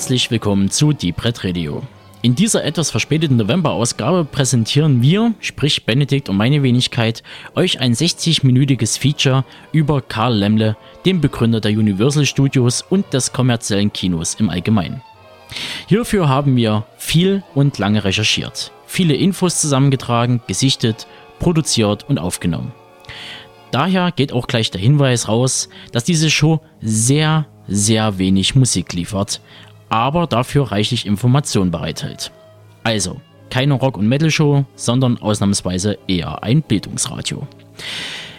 Herzlich willkommen zu Deep Red Radio. In dieser etwas verspäteten November-Ausgabe präsentieren wir, sprich Benedikt und meine Wenigkeit, euch ein 60-minütiges Feature über Karl Lemle, dem Begründer der Universal Studios und des kommerziellen Kinos im Allgemeinen. Hierfür haben wir viel und lange recherchiert, viele Infos zusammengetragen, gesichtet, produziert und aufgenommen. Daher geht auch gleich der Hinweis raus, dass diese Show sehr, sehr wenig Musik liefert, aber dafür reichlich Informationen bereithält. Also, keine Rock- und Metal-Show, sondern ausnahmsweise eher ein Bildungsradio.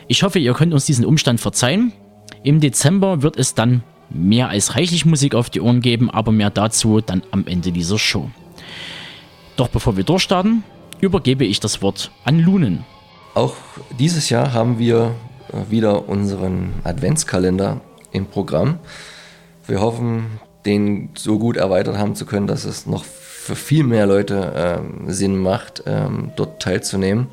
Ich hoffe, ihr könnt uns diesen Umstand verzeihen. Im Dezember wird es dann mehr als reichlich Musik auf die Ohren geben, aber mehr dazu dann am Ende dieser Show. Doch bevor wir durchstarten, übergebe ich das Wort an Lunen. Auch dieses Jahr haben wir äh, wieder unseren Adventskalender im Programm. Wir hoffen, den so gut erweitert haben zu können, dass es noch für viel mehr Leute ähm, Sinn macht, ähm, dort teilzunehmen.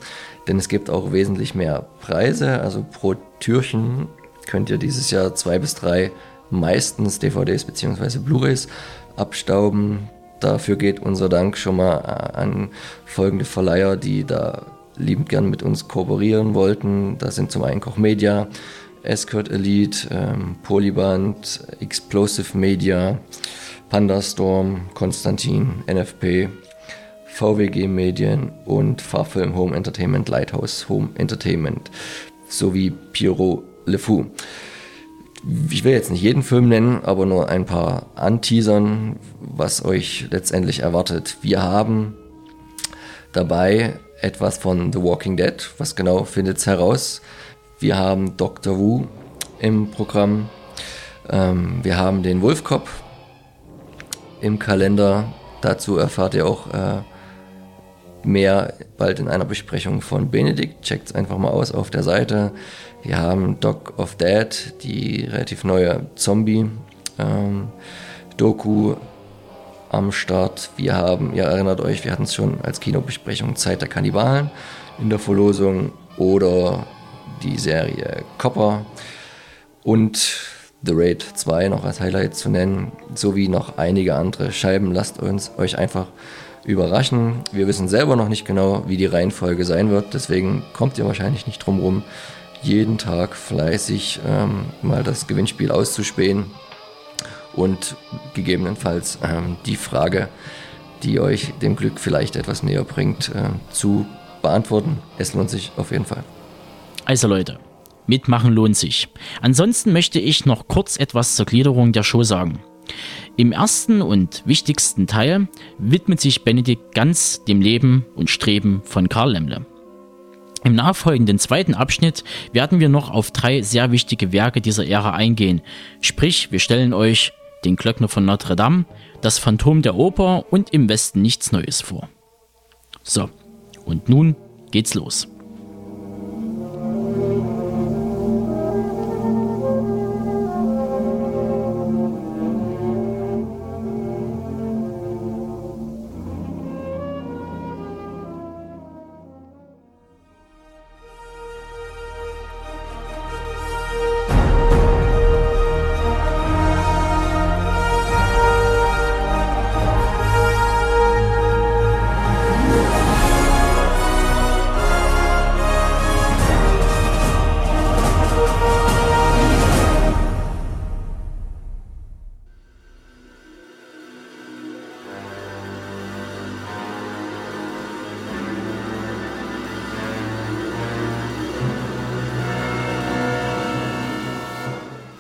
Denn es gibt auch wesentlich mehr Preise. Also pro Türchen könnt ihr dieses Jahr zwei bis drei meistens DVDs bzw. Blu-rays abstauben. Dafür geht unser Dank schon mal äh, an folgende Verleiher, die da liebend gern mit uns kooperieren wollten. Das sind zum einen Koch Media, Escort Elite, ähm, Polyband, Explosive Media, Pandastorm, Konstantin, NFP, VWG Medien und Fahrfilm Home Entertainment, Lighthouse Home Entertainment sowie Pierrot Le Fou. Ich will jetzt nicht jeden Film nennen, aber nur ein paar anteasern, was euch letztendlich erwartet. Wir haben dabei etwas von The Walking Dead. Was genau findet es heraus? Wir haben Dr. Wu im Programm. Ähm, wir haben den Wolfkopf im Kalender. Dazu erfahrt ihr auch äh, mehr bald in einer Besprechung von Benedikt. Checkt es einfach mal aus auf der Seite. Wir haben Dog of Dead, die relativ neue Zombie-Doku ähm, am Start. Wir haben, ihr erinnert euch, wir hatten es schon als Kinobesprechung Zeit der Kannibalen in der Verlosung oder die Serie Copper und The Raid 2 noch als Highlight zu nennen, sowie noch einige andere Scheiben. Lasst uns euch einfach überraschen. Wir wissen selber noch nicht genau, wie die Reihenfolge sein wird, deswegen kommt ihr wahrscheinlich nicht drum rum, jeden Tag fleißig ähm, mal das Gewinnspiel auszuspähen und gegebenenfalls ähm, die Frage, die euch dem Glück vielleicht etwas näher bringt, äh, zu beantworten. Es lohnt sich auf jeden Fall. Also Leute, mitmachen lohnt sich. Ansonsten möchte ich noch kurz etwas zur Gliederung der Show sagen. Im ersten und wichtigsten Teil widmet sich Benedikt ganz dem Leben und Streben von Karl Lemle. Im nachfolgenden zweiten Abschnitt werden wir noch auf drei sehr wichtige Werke dieser Ära eingehen. Sprich, wir stellen euch den Glöckner von Notre Dame, das Phantom der Oper und im Westen nichts Neues vor. So, und nun geht's los.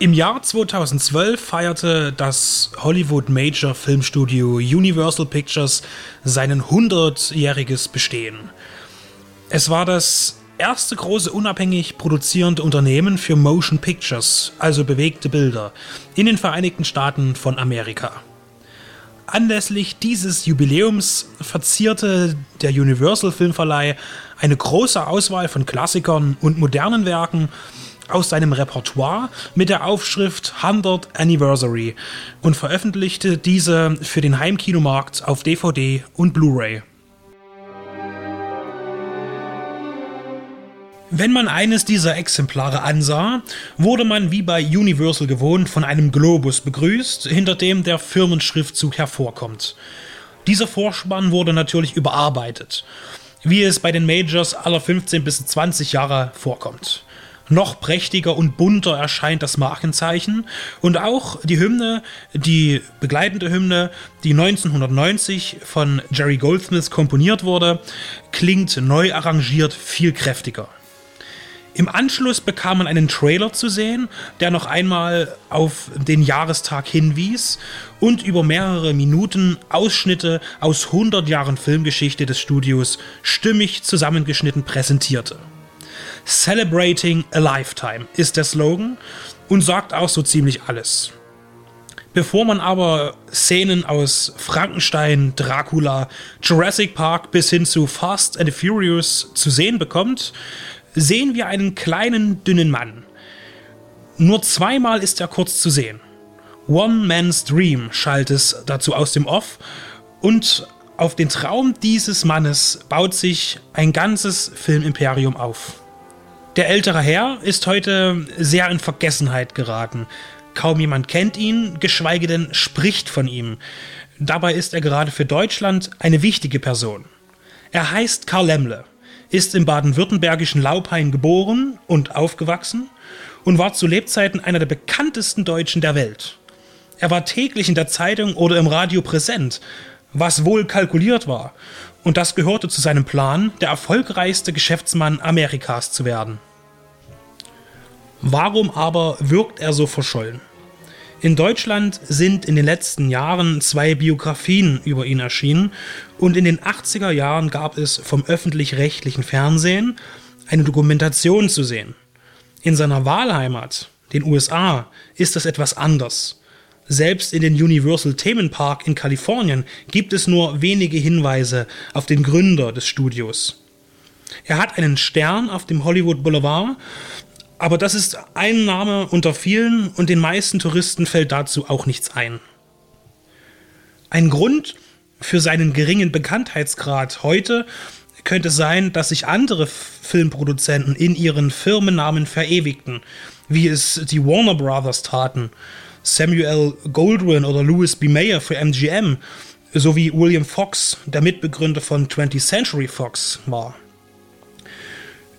Im Jahr 2012 feierte das Hollywood Major Filmstudio Universal Pictures sein 100-jähriges Bestehen. Es war das erste große unabhängig produzierende Unternehmen für Motion Pictures, also bewegte Bilder, in den Vereinigten Staaten von Amerika. Anlässlich dieses Jubiläums verzierte der Universal Filmverleih eine große Auswahl von Klassikern und modernen Werken aus seinem Repertoire mit der Aufschrift 100 Anniversary und veröffentlichte diese für den Heimkinomarkt auf DVD und Blu-ray. Wenn man eines dieser Exemplare ansah, wurde man wie bei Universal gewohnt von einem Globus begrüßt, hinter dem der Firmenschriftzug hervorkommt. Dieser Vorspann wurde natürlich überarbeitet, wie es bei den Majors aller 15 bis 20 Jahre vorkommt. Noch prächtiger und bunter erscheint das Markenzeichen und auch die Hymne, die begleitende Hymne, die 1990 von Jerry Goldsmith komponiert wurde, klingt neu arrangiert viel kräftiger. Im Anschluss bekam man einen Trailer zu sehen, der noch einmal auf den Jahrestag hinwies und über mehrere Minuten Ausschnitte aus 100 Jahren Filmgeschichte des Studios stimmig zusammengeschnitten präsentierte. Celebrating a Lifetime ist der Slogan und sagt auch so ziemlich alles. Bevor man aber Szenen aus Frankenstein, Dracula, Jurassic Park bis hin zu Fast and Furious zu sehen bekommt, sehen wir einen kleinen, dünnen Mann. Nur zweimal ist er kurz zu sehen. One Man's Dream schallt es dazu aus dem Off und auf den Traum dieses Mannes baut sich ein ganzes Filmimperium auf. Der ältere Herr ist heute sehr in Vergessenheit geraten. Kaum jemand kennt ihn, geschweige denn spricht von ihm. Dabei ist er gerade für Deutschland eine wichtige Person. Er heißt Karl Lemmle ist im baden-württembergischen Lauphain geboren und aufgewachsen und war zu Lebzeiten einer der bekanntesten Deutschen der Welt. Er war täglich in der Zeitung oder im Radio präsent, was wohl kalkuliert war, und das gehörte zu seinem Plan, der erfolgreichste Geschäftsmann Amerikas zu werden. Warum aber wirkt er so verschollen? In Deutschland sind in den letzten Jahren zwei Biografien über ihn erschienen und in den 80er Jahren gab es vom öffentlich-rechtlichen Fernsehen eine Dokumentation zu sehen. In seiner Wahlheimat, den USA, ist das etwas anders. Selbst in den Universal Themenpark in Kalifornien gibt es nur wenige Hinweise auf den Gründer des Studios. Er hat einen Stern auf dem Hollywood Boulevard aber das ist ein Name unter vielen und den meisten Touristen fällt dazu auch nichts ein. Ein Grund für seinen geringen Bekanntheitsgrad heute könnte sein, dass sich andere Filmproduzenten in ihren Firmennamen verewigten, wie es die Warner Brothers taten. Samuel Goldwyn oder Louis B. Mayer für MGM, sowie William Fox, der Mitbegründer von 20th Century Fox war.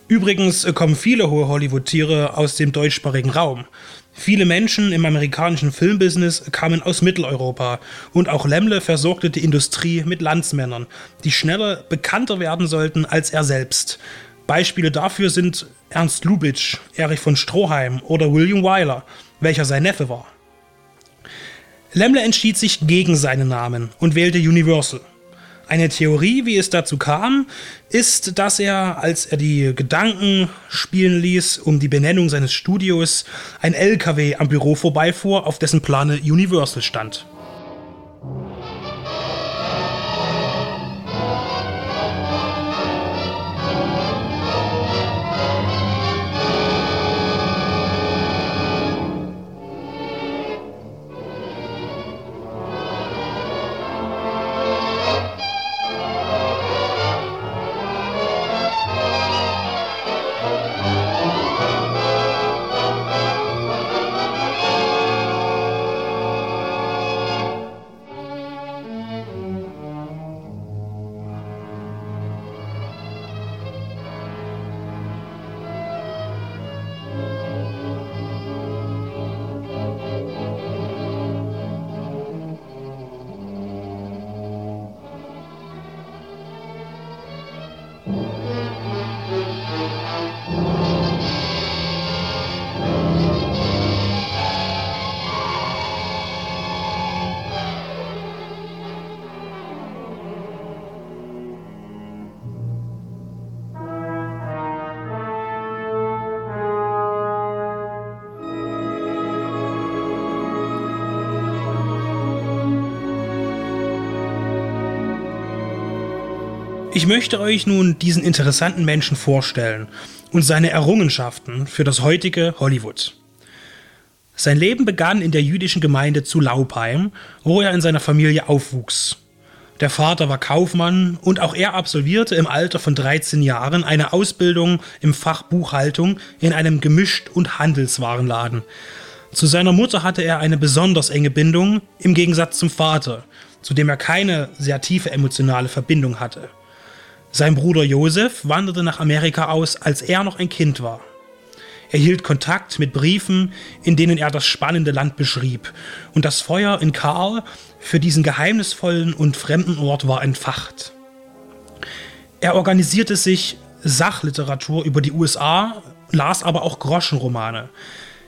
Übrigens kommen viele hohe Hollywood-Tiere aus dem deutschsprachigen Raum. Viele Menschen im amerikanischen Filmbusiness kamen aus Mitteleuropa und auch Lemmle versorgte die Industrie mit Landsmännern, die schneller bekannter werden sollten als er selbst. Beispiele dafür sind Ernst Lubitsch, Erich von Stroheim oder William Wyler, welcher sein Neffe war. Lemmle entschied sich gegen seinen Namen und wählte Universal. Eine Theorie, wie es dazu kam, ist, dass er, als er die Gedanken spielen ließ um die Benennung seines Studios, ein LKW am Büro vorbeifuhr, auf dessen Plane Universal stand. Ich möchte euch nun diesen interessanten Menschen vorstellen und seine Errungenschaften für das heutige Hollywood. Sein Leben begann in der jüdischen Gemeinde zu Laubheim, wo er in seiner Familie aufwuchs. Der Vater war Kaufmann und auch er absolvierte im Alter von 13 Jahren eine Ausbildung im Fach Buchhaltung in einem Gemischt- und Handelswarenladen. Zu seiner Mutter hatte er eine besonders enge Bindung, im Gegensatz zum Vater, zu dem er keine sehr tiefe emotionale Verbindung hatte. Sein Bruder Josef wanderte nach Amerika aus, als er noch ein Kind war. Er hielt Kontakt mit Briefen, in denen er das spannende Land beschrieb, und das Feuer in Karl für diesen geheimnisvollen und fremden Ort war entfacht. Er organisierte sich Sachliteratur über die USA, las aber auch Groschenromane.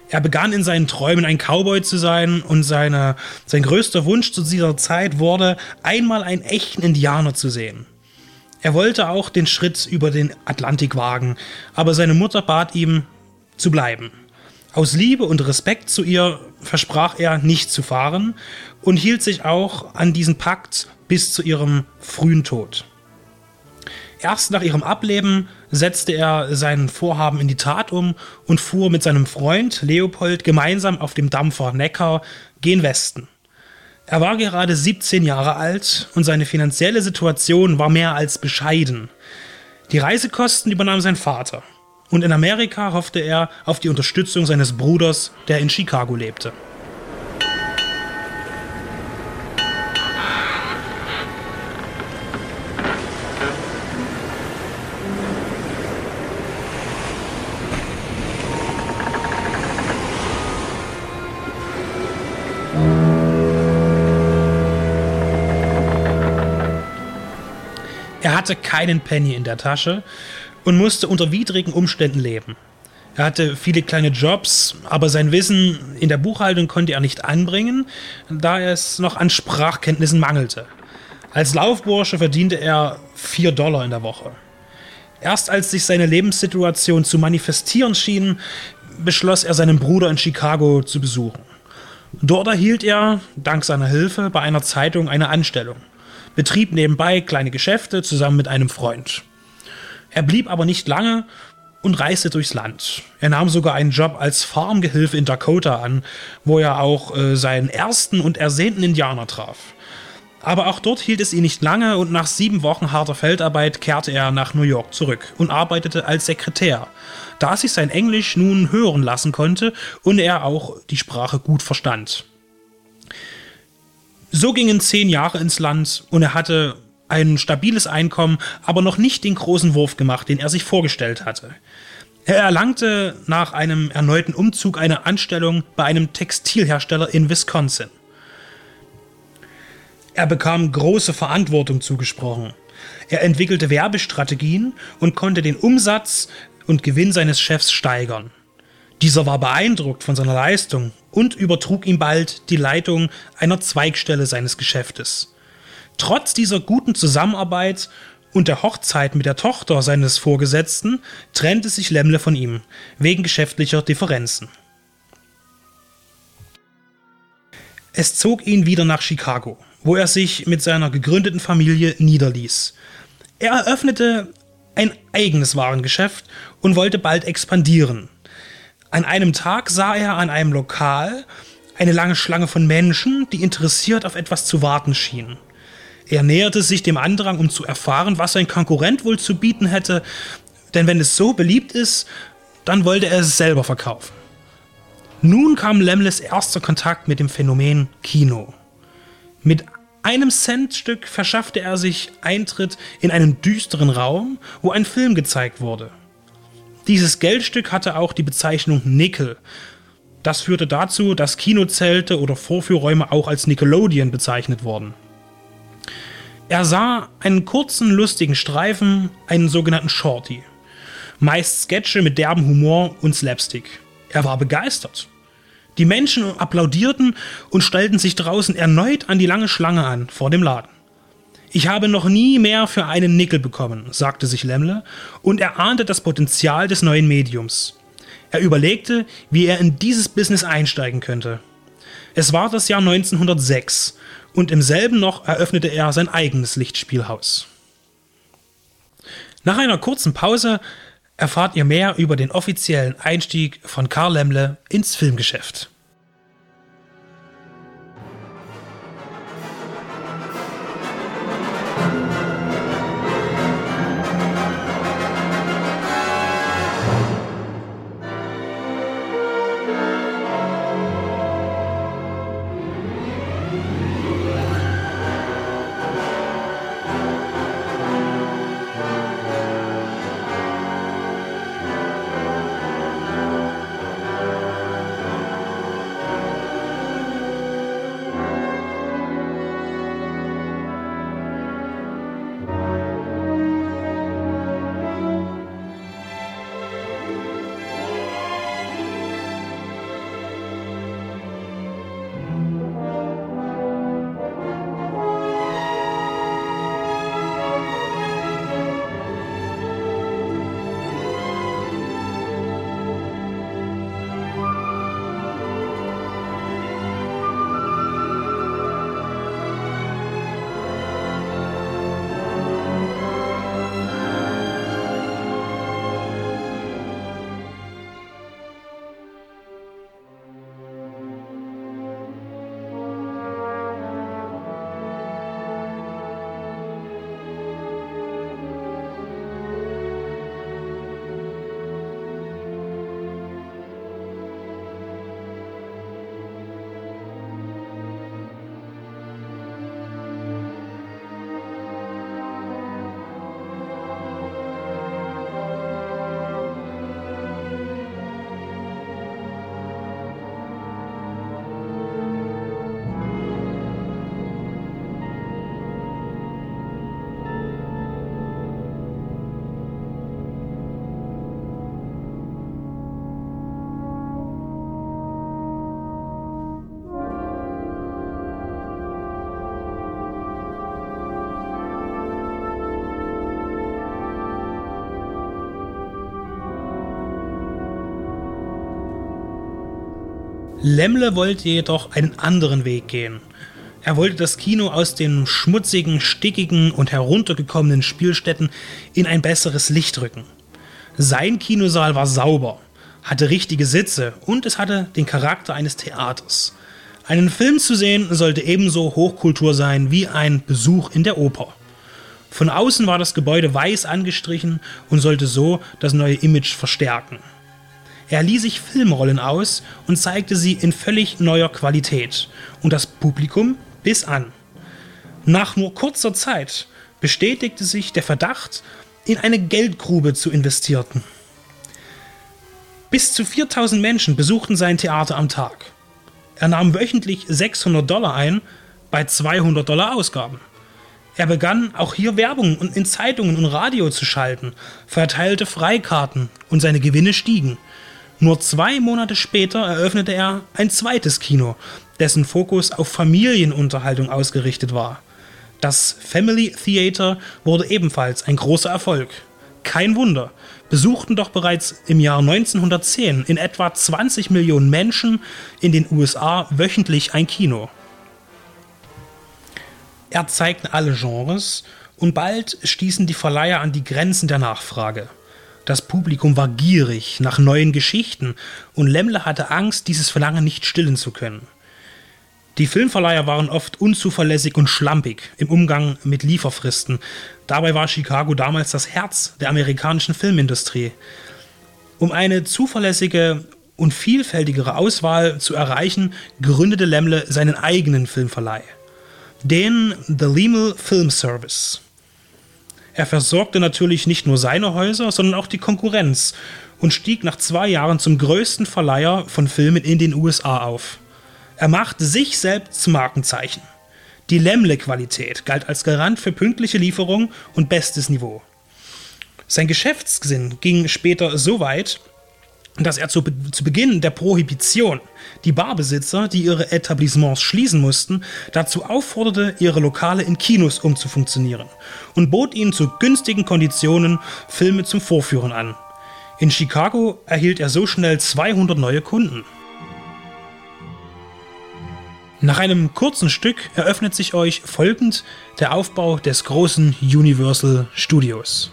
Er begann in seinen Träumen ein Cowboy zu sein und seine, sein größter Wunsch zu dieser Zeit wurde, einmal einen echten Indianer zu sehen. Er wollte auch den Schritt über den Atlantik wagen, aber seine Mutter bat ihm zu bleiben. Aus Liebe und Respekt zu ihr versprach er nicht zu fahren und hielt sich auch an diesen Pakt bis zu ihrem frühen Tod. Erst nach ihrem Ableben setzte er sein Vorhaben in die Tat um und fuhr mit seinem Freund Leopold gemeinsam auf dem Dampfer Neckar gen Westen. Er war gerade 17 Jahre alt und seine finanzielle Situation war mehr als bescheiden. Die Reisekosten übernahm sein Vater. Und in Amerika hoffte er auf die Unterstützung seines Bruders, der in Chicago lebte. Hatte keinen Penny in der Tasche und musste unter widrigen Umständen leben. Er hatte viele kleine Jobs, aber sein Wissen in der Buchhaltung konnte er nicht anbringen, da es noch an Sprachkenntnissen mangelte. Als Laufbursche verdiente er 4 Dollar in der Woche. Erst als sich seine Lebenssituation zu manifestieren schien, beschloss er, seinen Bruder in Chicago zu besuchen. Dort erhielt er, dank seiner Hilfe, bei einer Zeitung eine Anstellung betrieb nebenbei kleine Geschäfte zusammen mit einem Freund. Er blieb aber nicht lange und reiste durchs Land. Er nahm sogar einen Job als Farmgehilfe in Dakota an, wo er auch äh, seinen ersten und ersehnten Indianer traf. Aber auch dort hielt es ihn nicht lange und nach sieben Wochen harter Feldarbeit kehrte er nach New York zurück und arbeitete als Sekretär, da sich sein Englisch nun hören lassen konnte und er auch die Sprache gut verstand. So gingen zehn Jahre ins Land und er hatte ein stabiles Einkommen, aber noch nicht den großen Wurf gemacht, den er sich vorgestellt hatte. Er erlangte nach einem erneuten Umzug eine Anstellung bei einem Textilhersteller in Wisconsin. Er bekam große Verantwortung zugesprochen. Er entwickelte Werbestrategien und konnte den Umsatz und Gewinn seines Chefs steigern. Dieser war beeindruckt von seiner Leistung und übertrug ihm bald die Leitung einer Zweigstelle seines Geschäftes. Trotz dieser guten Zusammenarbeit und der Hochzeit mit der Tochter seines Vorgesetzten trennte sich Lemmle von ihm, wegen geschäftlicher Differenzen. Es zog ihn wieder nach Chicago, wo er sich mit seiner gegründeten Familie niederließ. Er eröffnete ein eigenes Warengeschäft und wollte bald expandieren. An einem Tag sah er an einem Lokal eine lange Schlange von Menschen, die interessiert auf etwas zu warten schienen. Er näherte sich dem Andrang, um zu erfahren, was sein Konkurrent wohl zu bieten hätte, denn wenn es so beliebt ist, dann wollte er es selber verkaufen. Nun kam Lemles erster Kontakt mit dem Phänomen Kino. Mit einem Centstück verschaffte er sich Eintritt in einen düsteren Raum, wo ein Film gezeigt wurde. Dieses Geldstück hatte auch die Bezeichnung Nickel. Das führte dazu, dass Kinozelte oder Vorführräume auch als Nickelodeon bezeichnet wurden. Er sah einen kurzen, lustigen Streifen, einen sogenannten Shorty. Meist Sketche mit derbem Humor und Slapstick. Er war begeistert. Die Menschen applaudierten und stellten sich draußen erneut an die lange Schlange an vor dem Laden. Ich habe noch nie mehr für einen Nickel bekommen, sagte sich Lemmle, und er ahnte das Potenzial des neuen Mediums. Er überlegte, wie er in dieses Business einsteigen könnte. Es war das Jahr 1906 und im selben noch eröffnete er sein eigenes Lichtspielhaus. Nach einer kurzen Pause erfahrt ihr mehr über den offiziellen Einstieg von Karl Lemle ins Filmgeschäft. Lemmle wollte jedoch einen anderen Weg gehen. Er wollte das Kino aus den schmutzigen, stickigen und heruntergekommenen Spielstätten in ein besseres Licht rücken. Sein Kinosaal war sauber, hatte richtige Sitze und es hatte den Charakter eines Theaters. Einen Film zu sehen sollte ebenso Hochkultur sein wie ein Besuch in der Oper. Von außen war das Gebäude weiß angestrichen und sollte so das neue Image verstärken. Er lieh sich Filmrollen aus und zeigte sie in völlig neuer Qualität und das Publikum bis an. Nach nur kurzer Zeit bestätigte sich der Verdacht, in eine Geldgrube zu investieren. Bis zu 4000 Menschen besuchten sein Theater am Tag. Er nahm wöchentlich 600 Dollar ein bei 200 Dollar Ausgaben. Er begann auch hier Werbung in Zeitungen und Radio zu schalten, verteilte Freikarten und seine Gewinne stiegen. Nur zwei Monate später eröffnete er ein zweites Kino, dessen Fokus auf Familienunterhaltung ausgerichtet war. Das Family Theater wurde ebenfalls ein großer Erfolg. Kein Wunder, besuchten doch bereits im Jahr 1910 in etwa 20 Millionen Menschen in den USA wöchentlich ein Kino. Er zeigte alle Genres und bald stießen die Verleiher an die Grenzen der Nachfrage. Das Publikum war gierig nach neuen Geschichten und Lemmler hatte Angst, dieses Verlangen nicht stillen zu können. Die Filmverleiher waren oft unzuverlässig und schlampig im Umgang mit Lieferfristen. Dabei war Chicago damals das Herz der amerikanischen Filmindustrie. Um eine zuverlässige und vielfältigere Auswahl zu erreichen, gründete Lemle seinen eigenen Filmverleih, den The Lemel Film Service. Er versorgte natürlich nicht nur seine Häuser, sondern auch die Konkurrenz und stieg nach zwei Jahren zum größten Verleiher von Filmen in den USA auf. Er machte sich selbst zum Markenzeichen. Die Lemle-Qualität galt als Garant für pünktliche Lieferung und bestes Niveau. Sein Geschäftssinn ging später so weit, dass er zu, zu, Beginn der Prohibition die Barbesitzer, die ihre Etablissements schließen mussten, dazu aufforderte, ihre Lokale in Kinos umzufunktionieren und bot ihnen zu günstigen Konditionen Filme zum Vorführen an. In Chicago erhielt er so schnell 200 neue Kunden. Nach einem kurzen Stück eröffnet sich euch folgend der Aufbau des großen Universal Studios.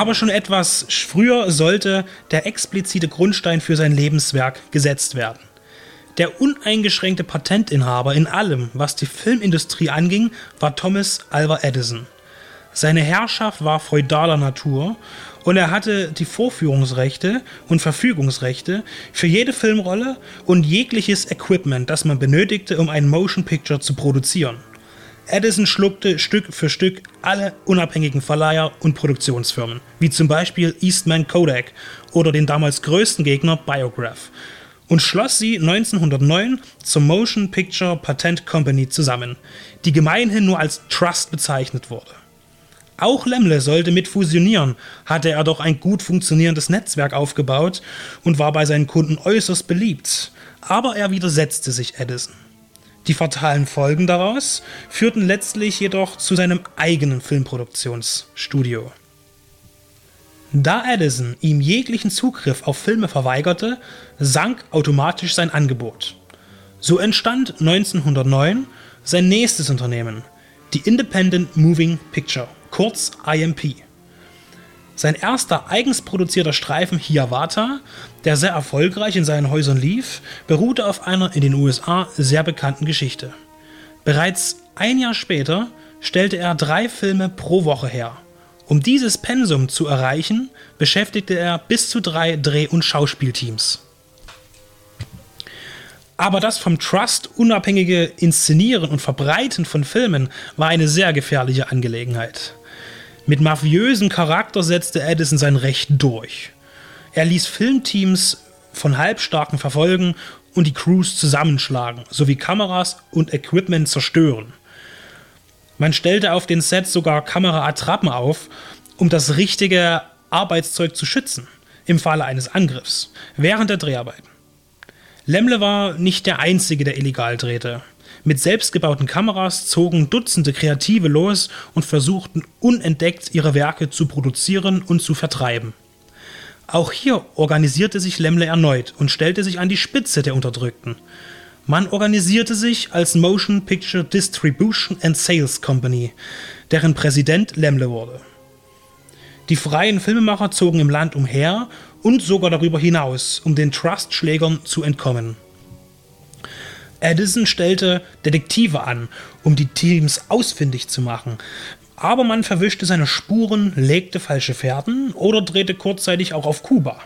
Aber schon etwas früher sollte der explizite Grundstein für sein Lebenswerk gesetzt werden. Der uneingeschränkte Patentinhaber in allem, was die Filmindustrie anging, war Thomas Alva Edison. Seine Herrschaft war feudaler Natur und er hatte die Vorführungsrechte und Verfügungsrechte für jede Filmrolle und jegliches Equipment, das man benötigte, um einen Motion Picture zu produzieren. Edison schluckte Stück für Stück alle unabhängigen Verleiher und Produktionsfirmen, wie zum Beispiel Eastman Kodak oder den damals größten Gegner Biograph, und schloss sie 1909 zur Motion Picture Patent Company zusammen, die gemeinhin nur als Trust bezeichnet wurde. Auch Lemle sollte mit fusionieren, hatte er doch ein gut funktionierendes Netzwerk aufgebaut und war bei seinen Kunden äußerst beliebt. Aber er widersetzte sich Edison. Die fatalen Folgen daraus führten letztlich jedoch zu seinem eigenen Filmproduktionsstudio. Da Edison ihm jeglichen Zugriff auf Filme verweigerte, sank automatisch sein Angebot. So entstand 1909 sein nächstes Unternehmen, die Independent Moving Picture kurz IMP. Sein erster eigens produzierter Streifen Hiawatha, der sehr erfolgreich in seinen Häusern lief, beruhte auf einer in den USA sehr bekannten Geschichte. Bereits ein Jahr später stellte er drei Filme pro Woche her. Um dieses Pensum zu erreichen, beschäftigte er bis zu drei Dreh- und Schauspielteams. Aber das vom Trust unabhängige Inszenieren und Verbreiten von Filmen war eine sehr gefährliche Angelegenheit. Mit mafiösen Charakter setzte Edison sein Recht durch. Er ließ Filmteams von Halbstarken verfolgen und die Crews zusammenschlagen, sowie Kameras und Equipment zerstören. Man stellte auf den Sets sogar Kameraattrappen auf, um das richtige Arbeitszeug zu schützen, im Falle eines Angriffs, während der Dreharbeiten. Lemle war nicht der Einzige, der illegal drehte. Mit selbstgebauten Kameras zogen Dutzende Kreative los und versuchten unentdeckt ihre Werke zu produzieren und zu vertreiben. Auch hier organisierte sich Lemle erneut und stellte sich an die Spitze der Unterdrückten. Man organisierte sich als Motion Picture Distribution and Sales Company, deren Präsident Lemle wurde. Die freien Filmemacher zogen im Land umher und sogar darüber hinaus, um den Trustschlägern zu entkommen. Edison stellte Detektive an, um die Teams ausfindig zu machen. Aber man verwischte seine Spuren, legte falsche Fährten oder drehte kurzzeitig auch auf Kuba.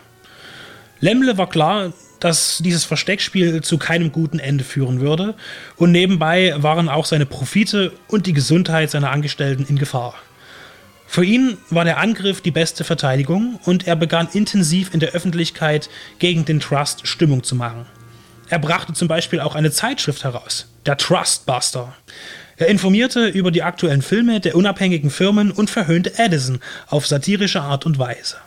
Lemle war klar, dass dieses Versteckspiel zu keinem guten Ende führen würde und nebenbei waren auch seine Profite und die Gesundheit seiner Angestellten in Gefahr. Für ihn war der Angriff die beste Verteidigung und er begann intensiv in der Öffentlichkeit gegen den Trust Stimmung zu machen. Er brachte zum Beispiel auch eine Zeitschrift heraus, der Trustbuster. Er informierte über die aktuellen Filme der unabhängigen Firmen und verhöhnte Edison auf satirische Art und Weise.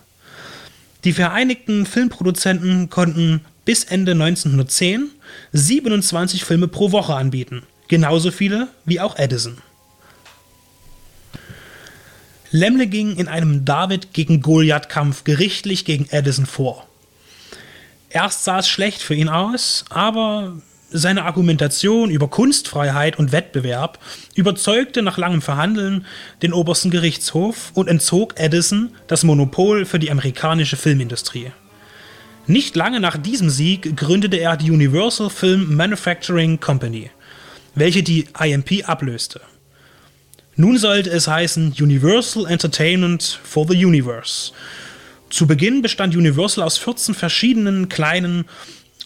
Die Vereinigten Filmproduzenten konnten bis Ende 1910 27 Filme pro Woche anbieten, genauso viele wie auch Edison. Lemle ging in einem David gegen Goliath Kampf gerichtlich gegen Edison vor. Erst sah es schlecht für ihn aus, aber seine Argumentation über Kunstfreiheit und Wettbewerb überzeugte nach langem Verhandeln den obersten Gerichtshof und entzog Edison das Monopol für die amerikanische Filmindustrie. Nicht lange nach diesem Sieg gründete er die Universal Film Manufacturing Company, welche die IMP ablöste. Nun sollte es heißen Universal Entertainment for the Universe zu Beginn bestand Universal aus 14 verschiedenen kleinen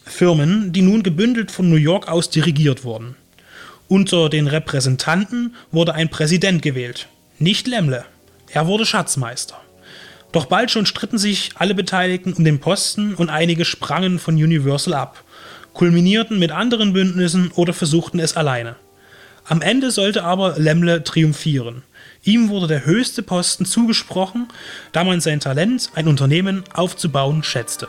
Firmen, die nun gebündelt von New York aus dirigiert wurden. Unter den Repräsentanten wurde ein Präsident gewählt, nicht Lemle. Er wurde Schatzmeister. Doch bald schon stritten sich alle Beteiligten um den Posten und einige sprangen von Universal ab, kulminierten mit anderen Bündnissen oder versuchten es alleine. Am Ende sollte aber Lemle triumphieren. Ihm wurde der höchste Posten zugesprochen, da man sein Talent, ein Unternehmen aufzubauen, schätzte.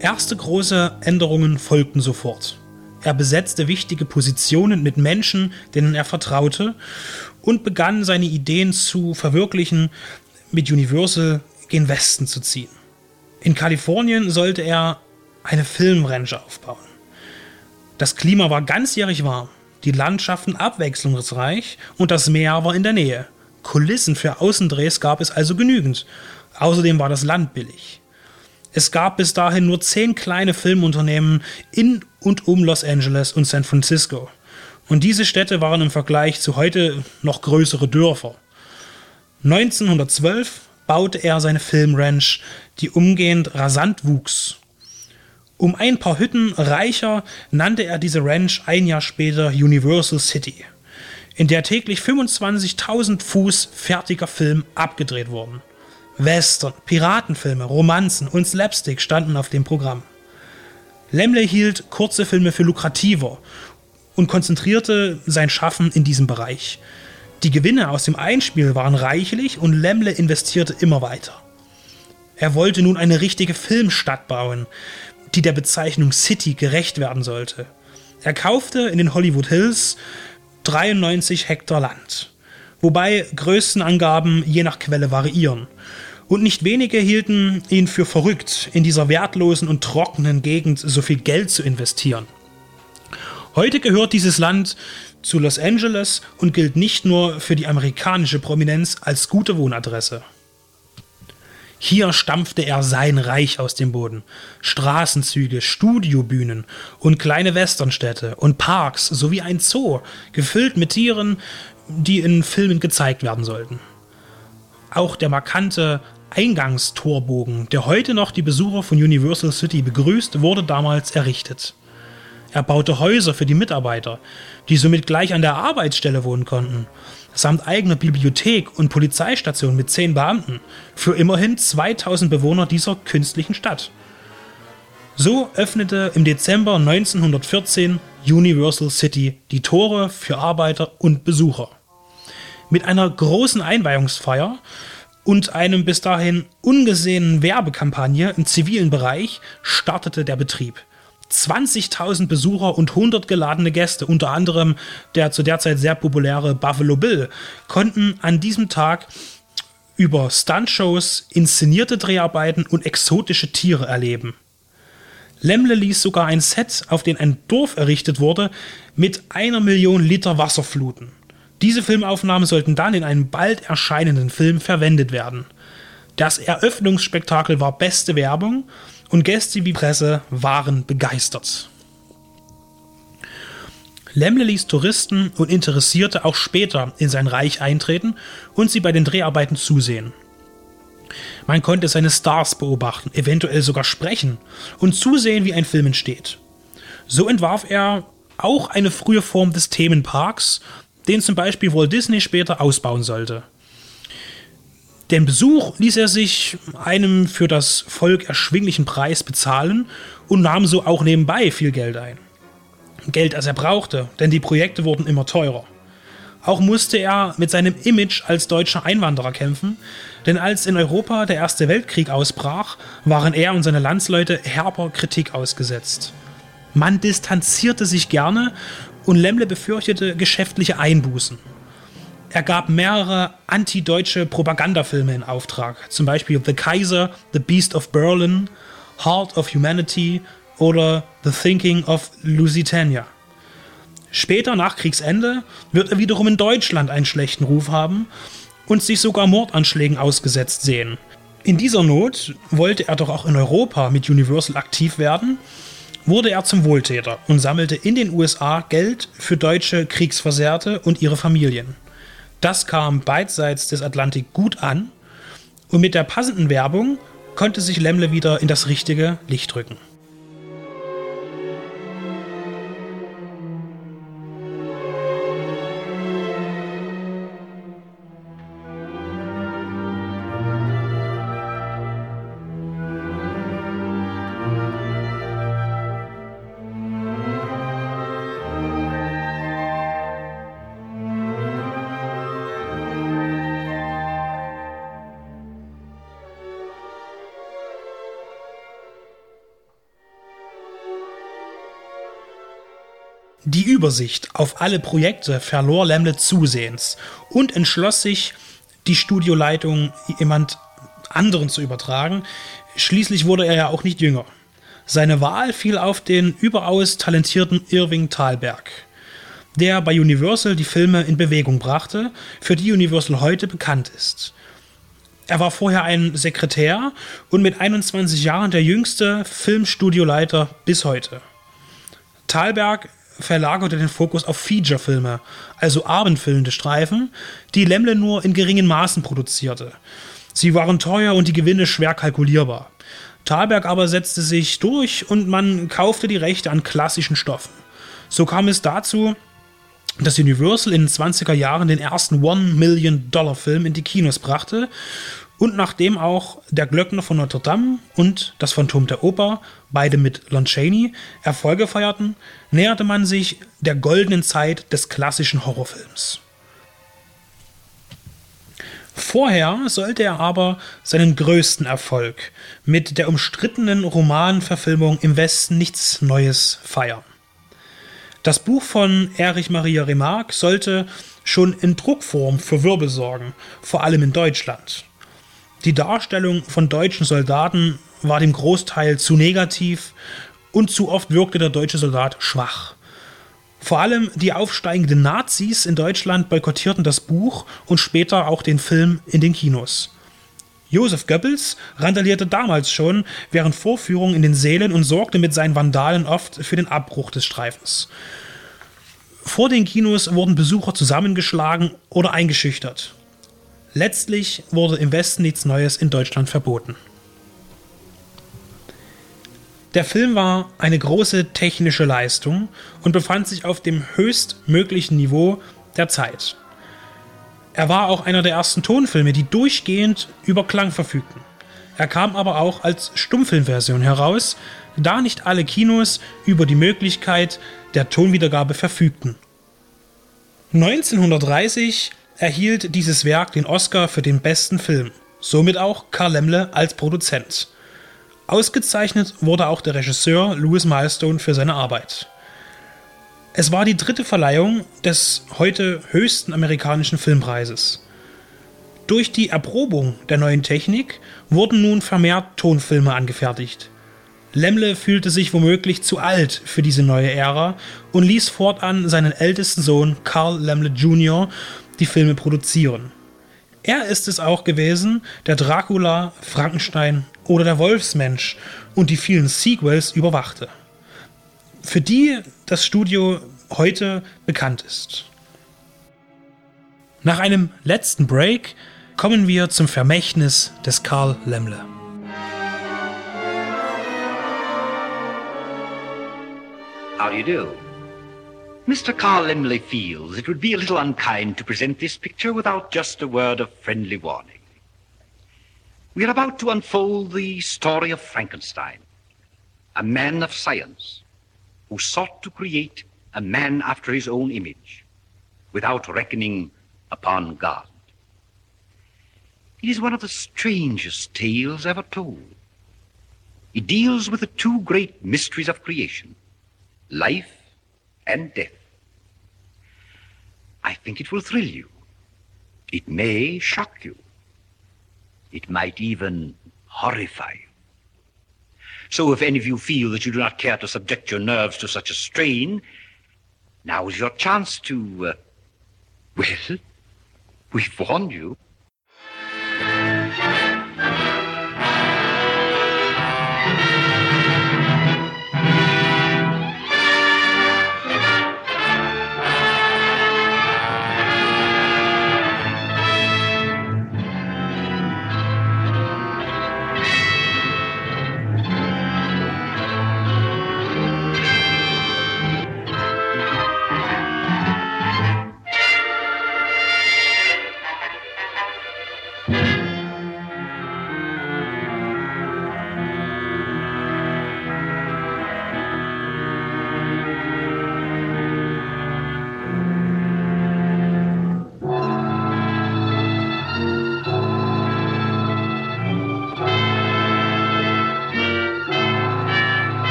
Erste große Änderungen folgten sofort. Er besetzte wichtige Positionen mit Menschen, denen er vertraute, und begann seine Ideen zu verwirklichen, mit Universal gen Westen zu ziehen. In Kalifornien sollte er eine Filmrange aufbauen. Das Klima war ganzjährig warm, die Landschaften abwechslungsreich und das Meer war in der Nähe. Kulissen für Außendrehs gab es also genügend. Außerdem war das Land billig. Es gab bis dahin nur zehn kleine Filmunternehmen in und um Los Angeles und San Francisco. Und diese Städte waren im Vergleich zu heute noch größere Dörfer. 1912 baute er seine Filmranch, die umgehend rasant wuchs. Um ein paar Hütten reicher nannte er diese Ranch ein Jahr später Universal City, in der täglich 25.000 Fuß fertiger Film abgedreht wurden. Western, Piratenfilme, Romanzen und Slapstick standen auf dem Programm. Lemley hielt kurze Filme für lukrativer und konzentrierte sein Schaffen in diesem Bereich. Die Gewinne aus dem Einspiel waren reichlich und Lemle investierte immer weiter. Er wollte nun eine richtige Filmstadt bauen, die der Bezeichnung City gerecht werden sollte. Er kaufte in den Hollywood Hills 93 Hektar Land, wobei Größenangaben je nach Quelle variieren. Und nicht wenige hielten ihn für verrückt, in dieser wertlosen und trockenen Gegend so viel Geld zu investieren. Heute gehört dieses Land zu Los Angeles und gilt nicht nur für die amerikanische Prominenz als gute Wohnadresse. Hier stampfte er sein Reich aus dem Boden. Straßenzüge, Studiobühnen und kleine Westernstädte und Parks sowie ein Zoo, gefüllt mit Tieren, die in Filmen gezeigt werden sollten. Auch der markante Eingangstorbogen, der heute noch die Besucher von Universal City begrüßt, wurde damals errichtet. Er baute Häuser für die Mitarbeiter, die somit gleich an der Arbeitsstelle wohnen konnten, samt eigener Bibliothek und Polizeistation mit zehn Beamten für immerhin 2000 Bewohner dieser künstlichen Stadt. So öffnete im Dezember 1914 Universal City die Tore für Arbeiter und Besucher. Mit einer großen Einweihungsfeier und einem bis dahin ungesehenen Werbekampagne im zivilen Bereich startete der Betrieb. 20.000 Besucher und 100 geladene Gäste, unter anderem der zu der Zeit sehr populäre Buffalo Bill, konnten an diesem Tag über Stuntshows, inszenierte Dreharbeiten und exotische Tiere erleben. Lemle ließ sogar ein Set, auf dem ein Dorf errichtet wurde, mit einer Million Liter Wasser fluten. Diese Filmaufnahmen sollten dann in einem bald erscheinenden Film verwendet werden. Das Eröffnungsspektakel war beste Werbung und Gäste wie Presse waren begeistert. Lemle ließ Touristen und Interessierte auch später in sein Reich eintreten und sie bei den Dreharbeiten zusehen. Man konnte seine Stars beobachten, eventuell sogar sprechen und zusehen, wie ein Film entsteht. So entwarf er auch eine frühe Form des Themenparks, den zum Beispiel Walt Disney später ausbauen sollte. Den Besuch ließ er sich einem für das Volk erschwinglichen Preis bezahlen und nahm so auch nebenbei viel Geld ein. Geld, das er brauchte, denn die Projekte wurden immer teurer. Auch musste er mit seinem Image als deutscher Einwanderer kämpfen, denn als in Europa der Erste Weltkrieg ausbrach, waren er und seine Landsleute herber Kritik ausgesetzt. Man distanzierte sich gerne und Lemle befürchtete geschäftliche Einbußen. Er gab mehrere antideutsche Propagandafilme in Auftrag, zum Beispiel The Kaiser, The Beast of Berlin, Heart of Humanity oder The Thinking of Lusitania. Später, nach Kriegsende, wird er wiederum in Deutschland einen schlechten Ruf haben und sich sogar Mordanschlägen ausgesetzt sehen. In dieser Not wollte er doch auch in Europa mit Universal aktiv werden, wurde er zum Wohltäter und sammelte in den USA Geld für deutsche Kriegsversehrte und ihre Familien. Das kam beidseits des Atlantik gut an und mit der passenden Werbung konnte sich Lemle wieder in das richtige Licht rücken. Übersicht auf alle Projekte verlor Lemle zusehends und entschloss sich, die Studioleitung jemand anderen zu übertragen. Schließlich wurde er ja auch nicht jünger. Seine Wahl fiel auf den überaus talentierten Irving Thalberg, der bei Universal die Filme in Bewegung brachte, für die Universal heute bekannt ist. Er war vorher ein Sekretär und mit 21 Jahren der jüngste Filmstudioleiter bis heute. Thalberg verlagerte den Fokus auf Feature-Filme, also abendfüllende Streifen, die Lemle nur in geringen Maßen produzierte. Sie waren teuer und die Gewinne schwer kalkulierbar. Thalberg aber setzte sich durch und man kaufte die Rechte an klassischen Stoffen. So kam es dazu, dass Universal in den 20er Jahren den ersten One-Million-Dollar-Film in die Kinos brachte und nachdem auch Der Glöckner von Notre Dame und Das Phantom der Oper, beide mit Lon Chaney, Erfolge feierten, näherte man sich der goldenen Zeit des klassischen Horrorfilms. Vorher sollte er aber seinen größten Erfolg mit der umstrittenen Romanverfilmung Im Westen nichts Neues feiern. Das Buch von Erich Maria Remarque sollte schon in Druckform für Wirbel sorgen, vor allem in Deutschland. Die Darstellung von deutschen Soldaten war dem Großteil zu negativ und zu oft wirkte der deutsche Soldat schwach. Vor allem die aufsteigenden Nazis in Deutschland boykottierten das Buch und später auch den Film in den Kinos. Josef Goebbels randalierte damals schon während Vorführungen in den Sälen und sorgte mit seinen Vandalen oft für den Abbruch des Streifens. Vor den Kinos wurden Besucher zusammengeschlagen oder eingeschüchtert. Letztlich wurde im Westen nichts Neues in Deutschland verboten. Der Film war eine große technische Leistung und befand sich auf dem höchstmöglichen Niveau der Zeit. Er war auch einer der ersten Tonfilme, die durchgehend über Klang verfügten. Er kam aber auch als Stummfilmversion heraus, da nicht alle Kinos über die Möglichkeit der Tonwiedergabe verfügten. 1930 erhielt dieses Werk den Oscar für den besten Film, somit auch Karl Lemle als Produzent. Ausgezeichnet wurde auch der Regisseur Louis Milestone für seine Arbeit. Es war die dritte Verleihung des heute höchsten amerikanischen Filmpreises. Durch die Erprobung der neuen Technik wurden nun vermehrt Tonfilme angefertigt. Lemle fühlte sich womöglich zu alt für diese neue Ära und ließ fortan seinen ältesten Sohn Carl Lemle Jr. die Filme produzieren. Er ist es auch gewesen, der Dracula, Frankenstein oder der Wolfsmensch und die vielen Sequels überwachte, für die das Studio heute bekannt ist. Nach einem letzten Break kommen wir zum Vermächtnis des Karl Lemmle. How do you do? Mr. Carl Lemley feels it would be a little unkind to present this picture without just a word of friendly warning. We are about to unfold the story of Frankenstein, a man of science who sought to create a man after his own image without reckoning upon God. It is one of the strangest tales ever told. It deals with the two great mysteries of creation, life and death. I think it will thrill you. It may shock you. It might even horrify you. So if any of you feel that you do not care to subject your nerves to such a strain, now is your chance to, uh, well, we've warned you.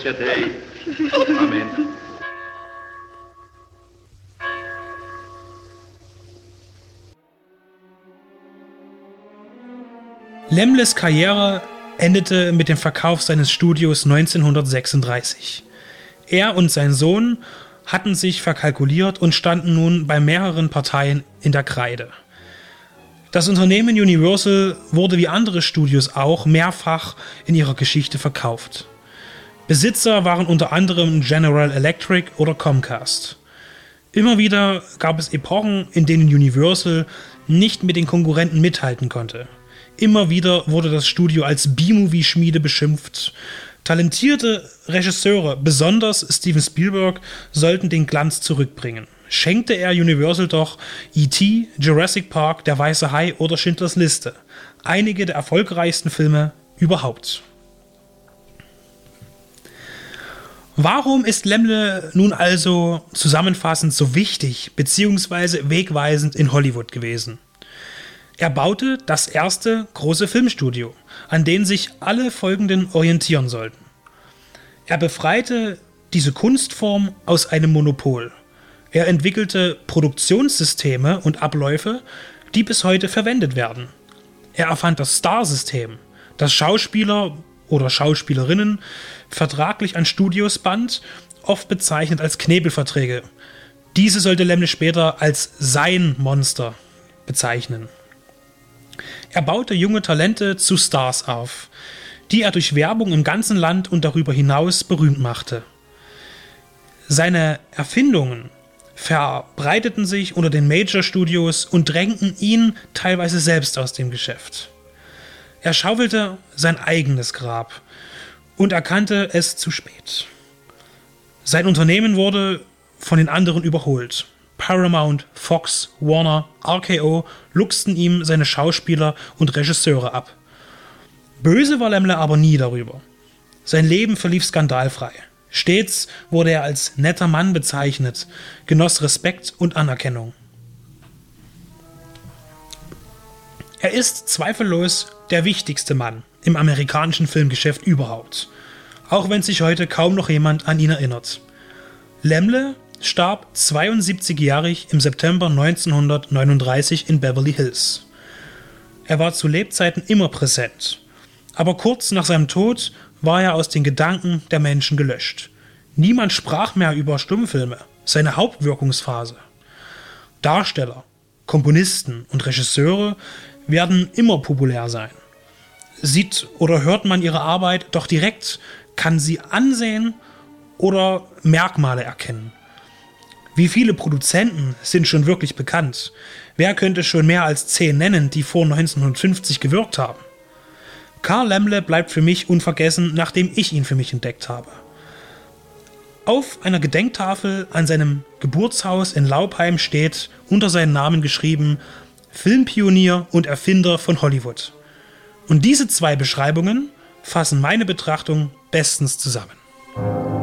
Lucia Dei. Amen. Lemles Karriere endete mit dem Verkauf seines Studios 1936. Er und sein Sohn hatten sich verkalkuliert und standen nun bei mehreren Parteien in der Kreide. Das Unternehmen Universal wurde wie andere Studios auch mehrfach in ihrer Geschichte verkauft. Besitzer waren unter anderem General Electric oder Comcast. Immer wieder gab es Epochen, in denen Universal nicht mit den Konkurrenten mithalten konnte. Immer wieder wurde das Studio als B-Movie-Schmiede beschimpft. Talentierte Regisseure, besonders Steven Spielberg, sollten den Glanz zurückbringen schenkte er Universal doch E.T., Jurassic Park, Der Weiße Hai oder Schindlers Liste. Einige der erfolgreichsten Filme überhaupt. Warum ist Lemle nun also zusammenfassend so wichtig bzw. wegweisend in Hollywood gewesen? Er baute das erste große Filmstudio, an dem sich alle folgenden orientieren sollten. Er befreite diese Kunstform aus einem Monopol. Er entwickelte Produktionssysteme und Abläufe, die bis heute verwendet werden. Er erfand das Star-System, das Schauspieler oder Schauspielerinnen vertraglich an Studios band, oft bezeichnet als Knebelverträge. Diese sollte Lemle später als sein Monster bezeichnen. Er baute junge Talente zu Stars auf, die er durch Werbung im ganzen Land und darüber hinaus berühmt machte. Seine Erfindungen verbreiteten sich unter den Major-Studios und drängten ihn teilweise selbst aus dem Geschäft. Er schaufelte sein eigenes Grab und erkannte es zu spät. Sein Unternehmen wurde von den anderen überholt. Paramount, Fox, Warner, RKO luchsten ihm seine Schauspieler und Regisseure ab. Böse war Lemmler aber nie darüber. Sein Leben verlief skandalfrei. Stets wurde er als netter Mann bezeichnet, genoss Respekt und Anerkennung. Er ist zweifellos der wichtigste Mann im amerikanischen Filmgeschäft überhaupt, auch wenn sich heute kaum noch jemand an ihn erinnert. Lemle starb 72-jährig im September 1939 in Beverly Hills. Er war zu Lebzeiten immer präsent, aber kurz nach seinem Tod war er aus den Gedanken der Menschen gelöscht. Niemand sprach mehr über Stummfilme, seine Hauptwirkungsphase. Darsteller, Komponisten und Regisseure werden immer populär sein. Sieht oder hört man ihre Arbeit doch direkt, kann sie ansehen oder Merkmale erkennen. Wie viele Produzenten sind schon wirklich bekannt? Wer könnte schon mehr als zehn nennen, die vor 1950 gewirkt haben? Karl Lemle bleibt für mich unvergessen, nachdem ich ihn für mich entdeckt habe. Auf einer Gedenktafel an seinem Geburtshaus in Laubheim steht unter seinem Namen geschrieben Filmpionier und Erfinder von Hollywood. Und diese zwei Beschreibungen fassen meine Betrachtung bestens zusammen.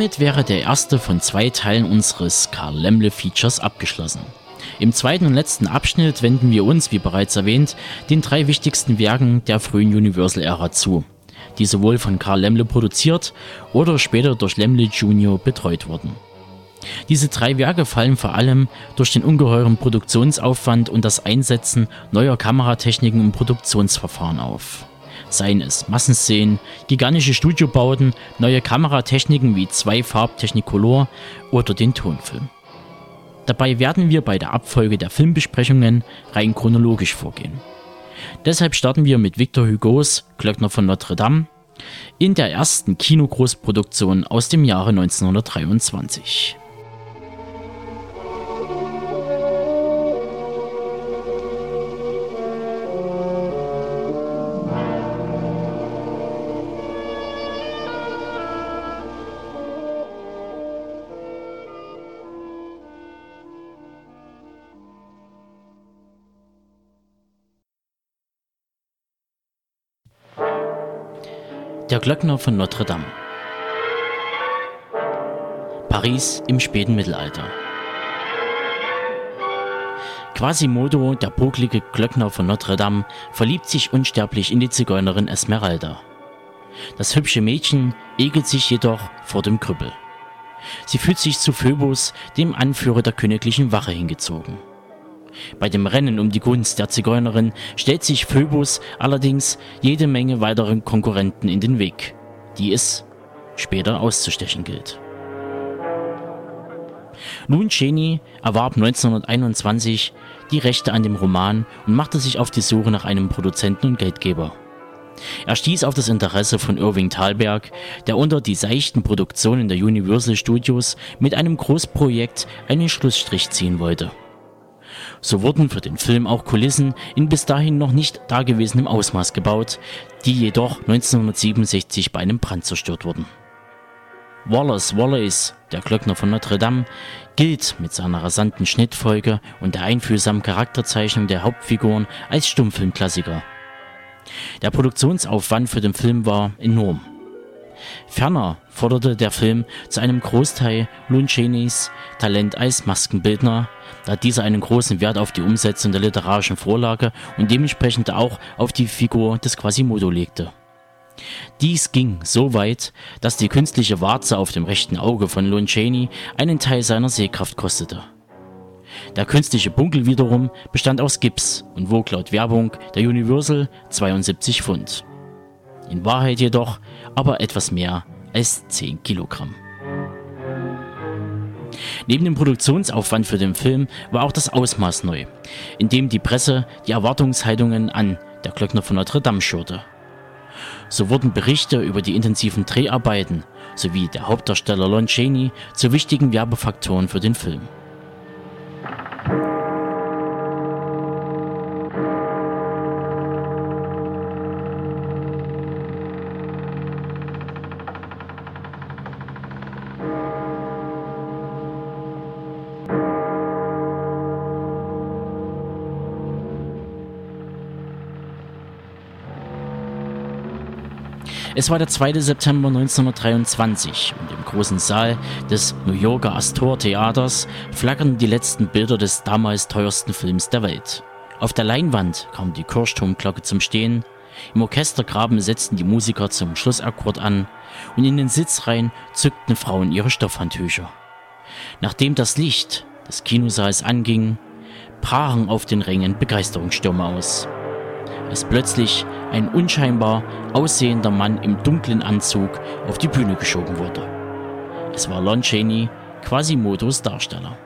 Damit wäre der erste von zwei Teilen unseres Karl Lemle Features abgeschlossen. Im zweiten und letzten Abschnitt wenden wir uns, wie bereits erwähnt, den drei wichtigsten Werken der frühen Universal-Ära zu, die sowohl von Karl Lemle produziert oder später durch Lemle Jr. betreut wurden. Diese drei Werke fallen vor allem durch den ungeheuren Produktionsaufwand und das Einsetzen neuer Kameratechniken und Produktionsverfahren auf seien es Massenszenen, gigantische Studiobauten, neue Kameratechniken wie Zwei-Farb-Technicolor oder den Tonfilm. Dabei werden wir bei der Abfolge der Filmbesprechungen rein chronologisch vorgehen. Deshalb starten wir mit Victor Hugos Glöckner von Notre Dame, In der ersten Kinogroßproduktion aus dem Jahre 1923. Der Glöckner von Notre Dame. Paris im späten Mittelalter. Quasimodo, der bucklige Glöckner von Notre Dame, verliebt sich unsterblich in die Zigeunerin Esmeralda. Das hübsche Mädchen ekelt sich jedoch vor dem Krüppel. Sie fühlt sich zu Phoebus, dem Anführer der königlichen Wache, hingezogen. Bei dem Rennen um die Gunst der Zigeunerin stellt sich Phoebus allerdings jede Menge weiteren Konkurrenten in den Weg, die es später auszustechen gilt. Lun Cheney erwarb 1921 die Rechte an dem Roman und machte sich auf die Suche nach einem Produzenten und Geldgeber. Er stieß auf das Interesse von Irving Thalberg, der unter die seichten Produktionen der Universal Studios mit einem Großprojekt einen Schlussstrich ziehen wollte. So wurden für den Film auch Kulissen in bis dahin noch nicht dagewesenem Ausmaß gebaut, die jedoch 1967 bei einem Brand zerstört wurden. Wallace Wallace, der Glöckner von Notre Dame, gilt mit seiner rasanten Schnittfolge und der einfühlsamen Charakterzeichnung der Hauptfiguren als Stummfilmklassiker. Der Produktionsaufwand für den Film war enorm. Ferner forderte der Film zu einem Großteil Lon Cheneys Talent als Maskenbildner, da dieser einen großen Wert auf die Umsetzung der literarischen Vorlage und dementsprechend auch auf die Figur des Quasimodo legte. Dies ging so weit, dass die künstliche Warze auf dem rechten Auge von Lon Chaney einen Teil seiner Sehkraft kostete. Der künstliche Bunkel wiederum bestand aus Gips und wog laut Werbung der Universal 72 Pfund. In Wahrheit jedoch aber etwas mehr als 10 Kilogramm. Neben dem Produktionsaufwand für den Film war auch das Ausmaß neu, indem die Presse die Erwartungshaltungen an Der Glöckner von Notre Dame schürte. So wurden Berichte über die intensiven Dreharbeiten sowie der Hauptdarsteller Lon Chaney zu wichtigen Werbefaktoren für den Film. Es war der 2. September 1923 und im großen Saal des New Yorker Astor Theaters flackerten die letzten Bilder des damals teuersten Films der Welt. Auf der Leinwand kam die Kirchturmglocke zum Stehen, im Orchestergraben setzten die Musiker zum Schlussakkord an und in den Sitzreihen zückten Frauen ihre Stoffhandtücher. Nachdem das Licht des Kinosaals anging, brachen auf den Rängen Begeisterungsstürme aus als plötzlich ein unscheinbar aussehender Mann im dunklen Anzug auf die Bühne geschoben wurde. Es war Lon Chaney, Quasimodos Darsteller.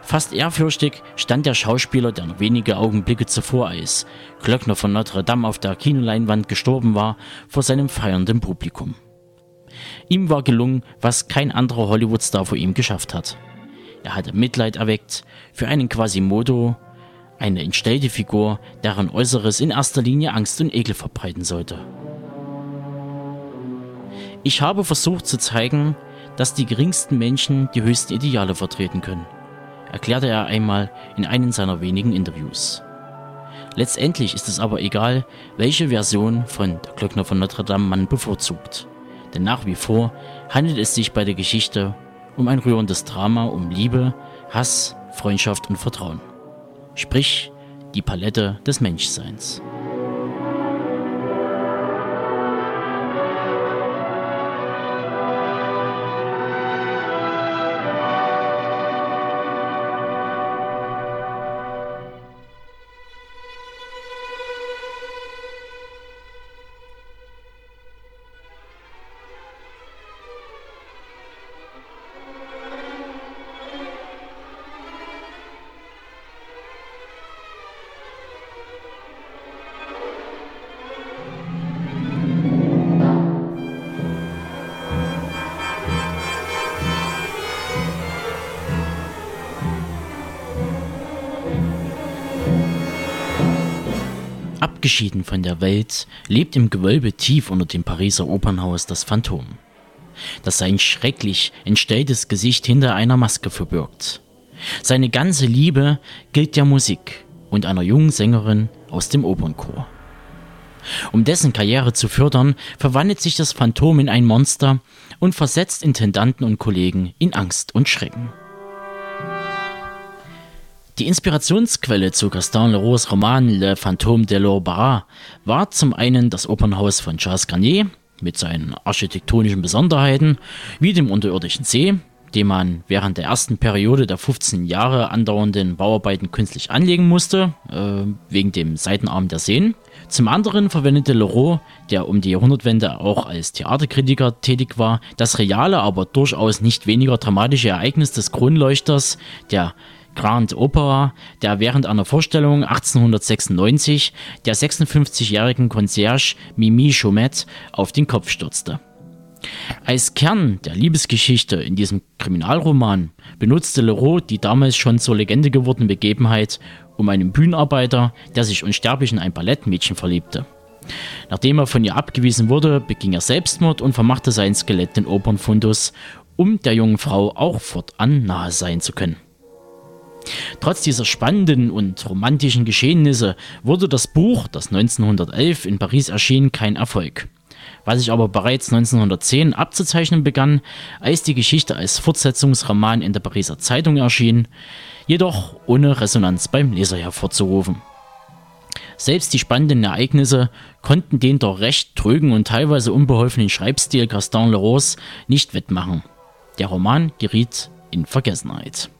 Fast ehrfürchtig stand der Schauspieler, der nur wenige Augenblicke zuvor als Glöckner von Notre Dame auf der Kinoleinwand gestorben war, vor seinem feiernden Publikum. Ihm war gelungen, was kein anderer Hollywoodstar vor ihm geschafft hat. Er hatte Mitleid erweckt für einen Quasimodo, eine entstellte Figur, deren Äußeres in erster Linie Angst und Ekel verbreiten sollte. Ich habe versucht zu zeigen, dass die geringsten Menschen die höchsten Ideale vertreten können, erklärte er einmal in einem seiner wenigen Interviews. Letztendlich ist es aber egal, welche Version von Der Glöckner von Notre Dame man bevorzugt. Denn nach wie vor handelt es sich bei der Geschichte um ein rührendes Drama um Liebe, Hass, Freundschaft und Vertrauen sprich die Palette des Menschseins. Abgeschieden von der Welt lebt im Gewölbe tief unter dem Pariser Opernhaus das Phantom, das sein schrecklich entstelltes Gesicht hinter einer Maske verbirgt. Seine ganze Liebe gilt der Musik und einer jungen Sängerin aus dem Opernchor. Um dessen Karriere zu fördern, verwandelt sich das Phantom in ein Monster und versetzt Intendanten und Kollegen in Angst und Schrecken. Die Inspirationsquelle zu Gaston Leroux's Roman Le Fantôme de l'Orbarat war zum einen das Opernhaus von Charles Garnier mit seinen architektonischen Besonderheiten wie dem unterirdischen See, den man während der ersten Periode der 15 Jahre andauernden Bauarbeiten künstlich anlegen musste, äh, wegen dem Seitenarm der Seen. Zum anderen verwendete Leroux, der um die Jahrhundertwende auch als Theaterkritiker tätig war, das reale, aber durchaus nicht weniger dramatische Ereignis des Kronleuchters, der Grand Opera, der während einer Vorstellung 1896 der 56-jährigen Concierge Mimi Chaumet auf den Kopf stürzte. Als Kern der Liebesgeschichte in diesem Kriminalroman benutzte Leroux die damals schon zur Legende gewordene Begebenheit um einen Bühnenarbeiter, der sich unsterblich in ein Ballettmädchen verliebte. Nachdem er von ihr abgewiesen wurde, beging er Selbstmord und vermachte sein Skelett den Opernfundus, um der jungen Frau auch fortan nahe sein zu können. Trotz dieser spannenden und romantischen Geschehnisse wurde das Buch, das 1911 in Paris erschien, kein Erfolg. Was sich aber bereits 1910 abzuzeichnen begann, als die Geschichte als Fortsetzungsroman in der Pariser Zeitung erschien, jedoch ohne Resonanz beim Leser hervorzurufen. Selbst die spannenden Ereignisse konnten den doch recht trögen und teilweise unbeholfenen Schreibstil Gaston Leroux nicht wettmachen. Der Roman geriet in Vergessenheit.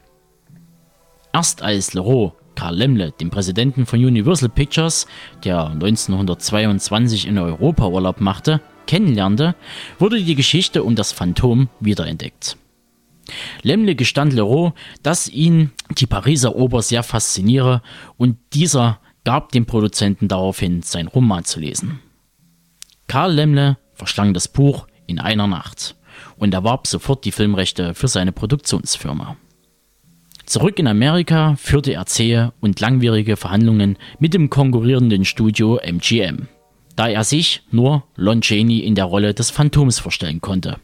Erst als Leroux Karl Lemle, dem Präsidenten von Universal Pictures, der 1922 in Europa Urlaub machte, kennenlernte, wurde die Geschichte um das Phantom wiederentdeckt. Lemle gestand Leroux, dass ihn die Pariser Oper sehr fasziniere und dieser gab dem Produzenten daraufhin, sein Roman zu lesen. Karl Lemle verschlang das Buch in einer Nacht und erwarb sofort die Filmrechte für seine Produktionsfirma. Zurück in Amerika führte er zähe und langwierige Verhandlungen mit dem konkurrierenden Studio MGM, da er sich nur Lon Chaney in der Rolle des Phantoms vorstellen konnte,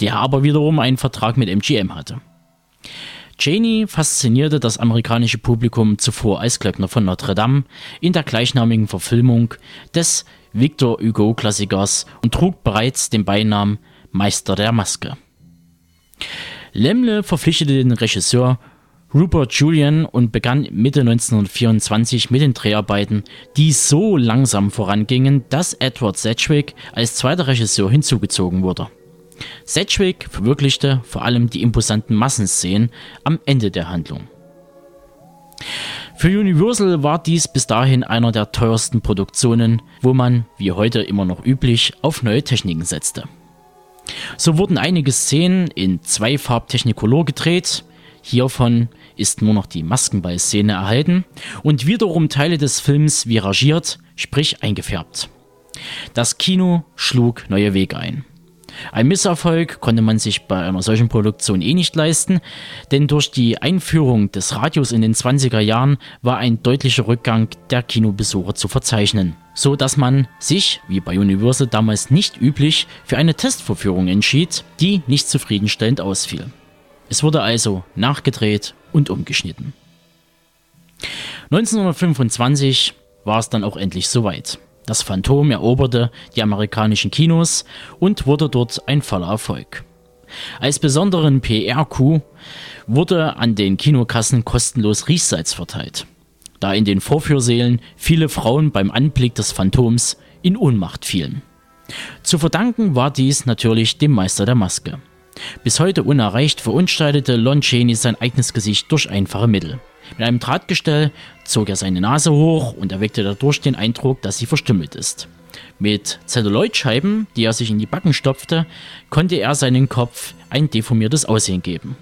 der aber wiederum einen Vertrag mit MGM hatte. Chaney faszinierte das amerikanische Publikum zuvor als Glöckner von Notre Dame in der gleichnamigen Verfilmung des Victor Hugo-Klassikers und trug bereits den Beinamen Meister der Maske. Lemle verpflichtete den Regisseur Rupert Julian und begann Mitte 1924 mit den Dreharbeiten, die so langsam vorangingen, dass Edward Sedgwick als zweiter Regisseur hinzugezogen wurde. Sedgwick verwirklichte vor allem die imposanten Massenszenen am Ende der Handlung. Für Universal war dies bis dahin einer der teuersten Produktionen, wo man, wie heute immer noch üblich, auf neue Techniken setzte. So wurden einige Szenen in Zweifarbtechnicolor gedreht, hiervon ist nur noch die Maskenball-Szene erhalten und wiederum Teile des Films viragiert, sprich eingefärbt. Das Kino schlug neue Wege ein. Ein Misserfolg konnte man sich bei einer solchen Produktion eh nicht leisten, denn durch die Einführung des Radios in den 20er Jahren war ein deutlicher Rückgang der Kinobesucher zu verzeichnen, so dass man sich, wie bei Universal damals nicht üblich, für eine Testvorführung entschied, die nicht zufriedenstellend ausfiel. Es wurde also nachgedreht und umgeschnitten. 1925 war es dann auch endlich soweit. Das Phantom eroberte die amerikanischen Kinos und wurde dort ein voller Erfolg. Als besonderen PR-Coup wurde an den Kinokassen kostenlos Riechsalz verteilt, da in den Vorführsälen viele Frauen beim Anblick des Phantoms in Ohnmacht fielen. Zu verdanken war dies natürlich dem Meister der Maske. Bis heute unerreicht verunstaltete Lon Chaney sein eigenes Gesicht durch einfache Mittel. Mit einem Drahtgestell zog er seine Nase hoch und erweckte dadurch den Eindruck, dass sie verstümmelt ist. Mit Zelluloidscheiben, die er sich in die Backen stopfte, konnte er seinen Kopf ein deformiertes Aussehen geben.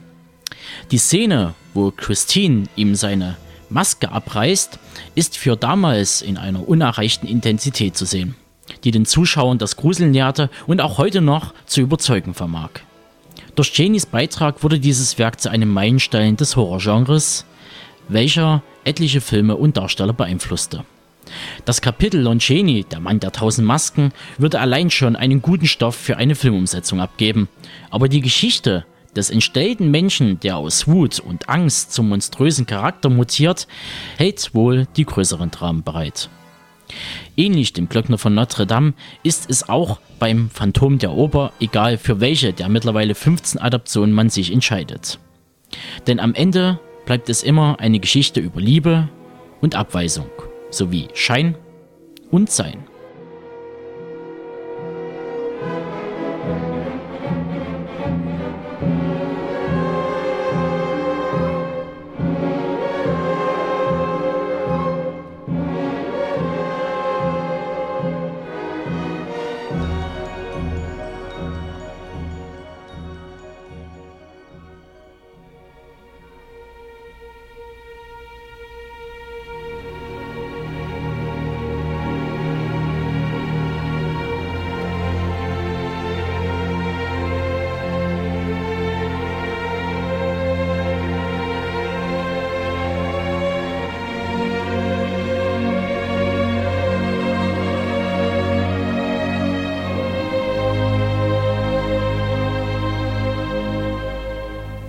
Die Szene, wo Christine ihm seine Maske abreißt, ist für damals in einer unerreichten Intensität zu sehen, die den Zuschauern das Gruseln nährte und auch heute noch zu überzeugen vermag. Durch Janeys Beitrag wurde dieses Werk zu einem Meilenstein des Horrorgenres, welcher etliche Filme und Darsteller beeinflusste. Das Kapitel Lonceni, der Mann der tausend Masken, würde allein schon einen guten Stoff für eine Filmumsetzung abgeben. Aber die Geschichte des entstellten Menschen, der aus Wut und Angst zum monströsen Charakter mutiert, hält wohl die größeren Dramen bereit. Ähnlich dem Glöckner von Notre Dame ist es auch beim Phantom der Oper, egal für welche der mittlerweile 15 Adaptionen man sich entscheidet. Denn am Ende bleibt es immer eine Geschichte über Liebe und Abweisung, sowie Schein und Sein.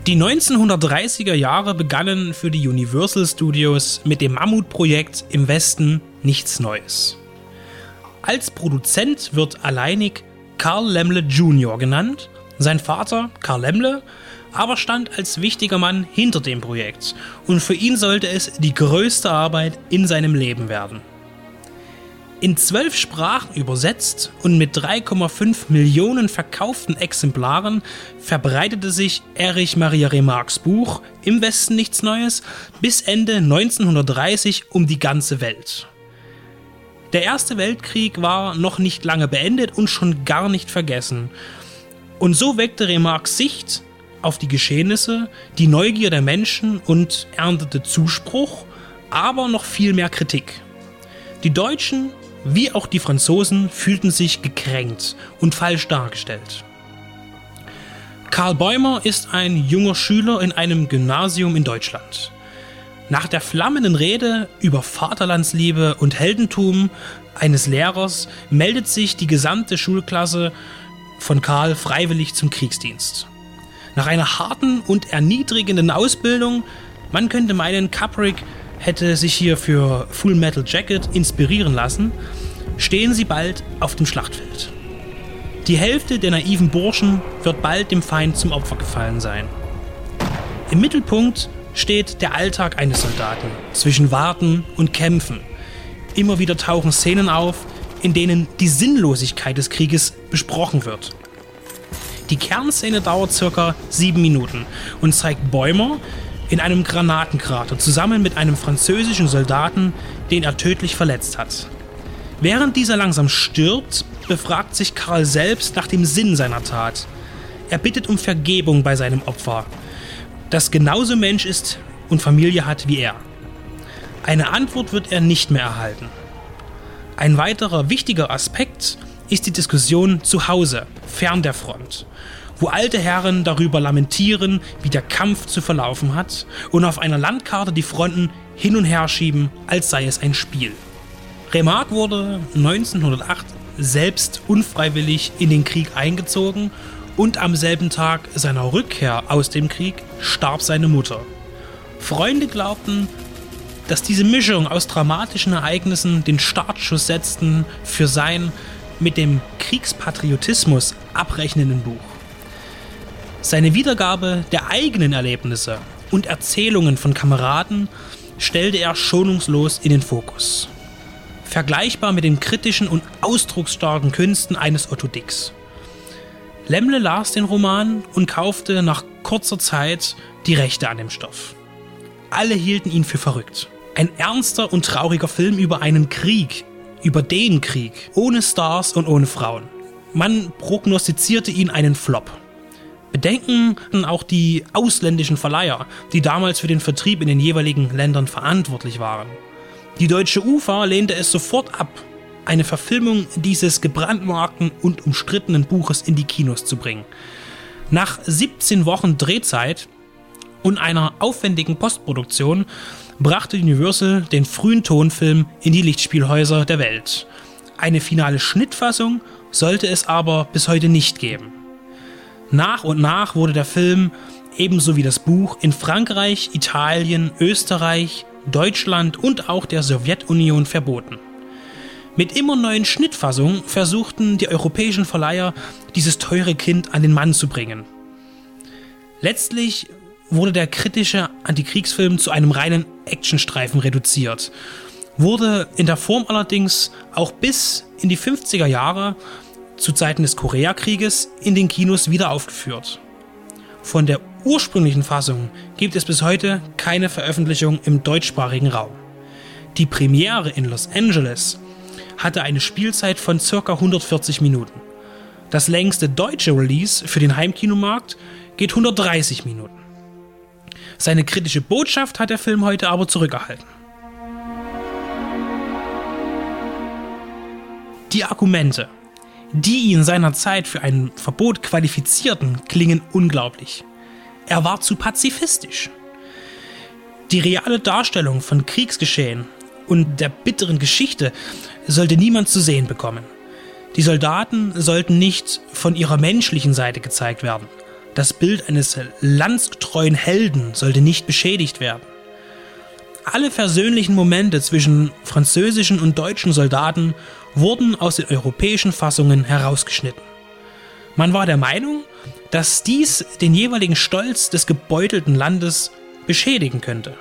Die 1930er Jahre begannen für die Universal Studios mit dem Mammutprojekt Im Westen nichts Neues. Als Produzent wird alleinig Carl Lemle Jr. genannt, sein Vater Carl Lemle aber stand als wichtiger Mann hinter dem Projekt und für ihn sollte es die größte Arbeit in seinem Leben werden in zwölf Sprachen übersetzt und mit 3,5 Millionen verkauften Exemplaren verbreitete sich Erich Maria Remarques Buch Im Westen nichts Neues bis Ende 1930 um die ganze Welt. Der Erste Weltkrieg war noch nicht lange beendet und schon gar nicht vergessen. Und so weckte Remarques Sicht auf die Geschehnisse die Neugier der Menschen und erntete Zuspruch, aber noch viel mehr Kritik. Die Deutschen wie auch die Franzosen fühlten sich gekränkt und falsch dargestellt. Karl Bäumer ist ein junger Schüler in einem Gymnasium in Deutschland. Nach der flammenden Rede über Vaterlandsliebe und Heldentum eines Lehrers meldet sich die gesamte Schulklasse von Karl freiwillig zum Kriegsdienst. Nach einer harten und erniedrigenden Ausbildung, man könnte meinen, Kubrick hätte sich hier für Full Metal Jacket inspirieren lassen, stehen sie bald auf dem Schlachtfeld. Die Hälfte der naiven Burschen wird bald dem Feind zum Opfer gefallen sein. Im Mittelpunkt steht der Alltag eines Soldaten zwischen Warten und Kämpfen. Immer wieder tauchen Szenen auf, in denen die Sinnlosigkeit des Krieges besprochen wird. Die Kernszene dauert circa sieben Minuten und zeigt Bäumer, in einem Granatenkrater zusammen mit einem französischen Soldaten, den er tödlich verletzt hat. Während dieser langsam stirbt, befragt sich Karl selbst nach dem Sinn seiner Tat. Er bittet um Vergebung bei seinem Opfer, das genauso Mensch ist und Familie hat wie er. Eine Antwort wird er nicht mehr erhalten. Ein weiterer wichtiger Aspekt ist die Diskussion zu Hause, fern der Front wo alte Herren darüber lamentieren, wie der Kampf zu verlaufen hat und auf einer Landkarte die Fronten hin und her schieben, als sei es ein Spiel. Remarque wurde 1908 selbst unfreiwillig in den Krieg eingezogen und am selben Tag seiner Rückkehr aus dem Krieg starb seine Mutter. Freunde glaubten, dass diese Mischung aus dramatischen Ereignissen den Startschuss setzten für sein mit dem Kriegspatriotismus abrechnenden Buch. Seine Wiedergabe der eigenen Erlebnisse und Erzählungen von Kameraden stellte er schonungslos in den Fokus. Vergleichbar mit den kritischen und ausdrucksstarken Künsten eines Otto Dix. Lemle las den Roman und kaufte nach kurzer Zeit die Rechte an dem Stoff. Alle hielten ihn für verrückt. Ein ernster und trauriger Film über einen Krieg, über den Krieg, ohne Stars und ohne Frauen. Man prognostizierte ihn einen Flop. Bedenken auch die ausländischen Verleiher, die damals für den Vertrieb in den jeweiligen Ländern verantwortlich waren. Die deutsche UFA lehnte es sofort ab, eine Verfilmung dieses gebrandmarkten und umstrittenen Buches in die Kinos zu bringen. Nach 17 Wochen Drehzeit und einer aufwendigen Postproduktion brachte Universal den frühen Tonfilm in die Lichtspielhäuser der Welt. Eine finale Schnittfassung sollte es aber bis heute nicht geben. Nach und nach wurde der Film, ebenso wie das Buch, in Frankreich, Italien, Österreich, Deutschland und auch der Sowjetunion verboten. Mit immer neuen Schnittfassungen versuchten die europäischen Verleiher, dieses teure Kind an den Mann zu bringen. Letztlich wurde der kritische Antikriegsfilm zu einem reinen Actionstreifen reduziert, wurde in der Form allerdings auch bis in die 50er Jahre zu Zeiten des Koreakrieges in den Kinos wieder aufgeführt. Von der ursprünglichen Fassung gibt es bis heute keine Veröffentlichung im deutschsprachigen Raum. Die Premiere in Los Angeles hatte eine Spielzeit von ca. 140 Minuten. Das längste deutsche Release für den Heimkinomarkt geht 130 Minuten. Seine kritische Botschaft hat der Film heute aber zurückerhalten. Die Argumente, die ihn seinerzeit für ein Verbot qualifizierten, klingen unglaublich. Er war zu pazifistisch. Die reale Darstellung von Kriegsgeschehen und der bitteren Geschichte sollte niemand zu sehen bekommen. Die Soldaten sollten nicht von ihrer menschlichen Seite gezeigt werden. Das Bild eines landsgetreuen Helden sollte nicht beschädigt werden. Alle versöhnlichen Momente zwischen französischen und deutschen Soldaten wurden aus den europäischen Fassungen herausgeschnitten. Man war der Meinung, dass dies den jeweiligen Stolz des gebeutelten Landes beschädigen könnte.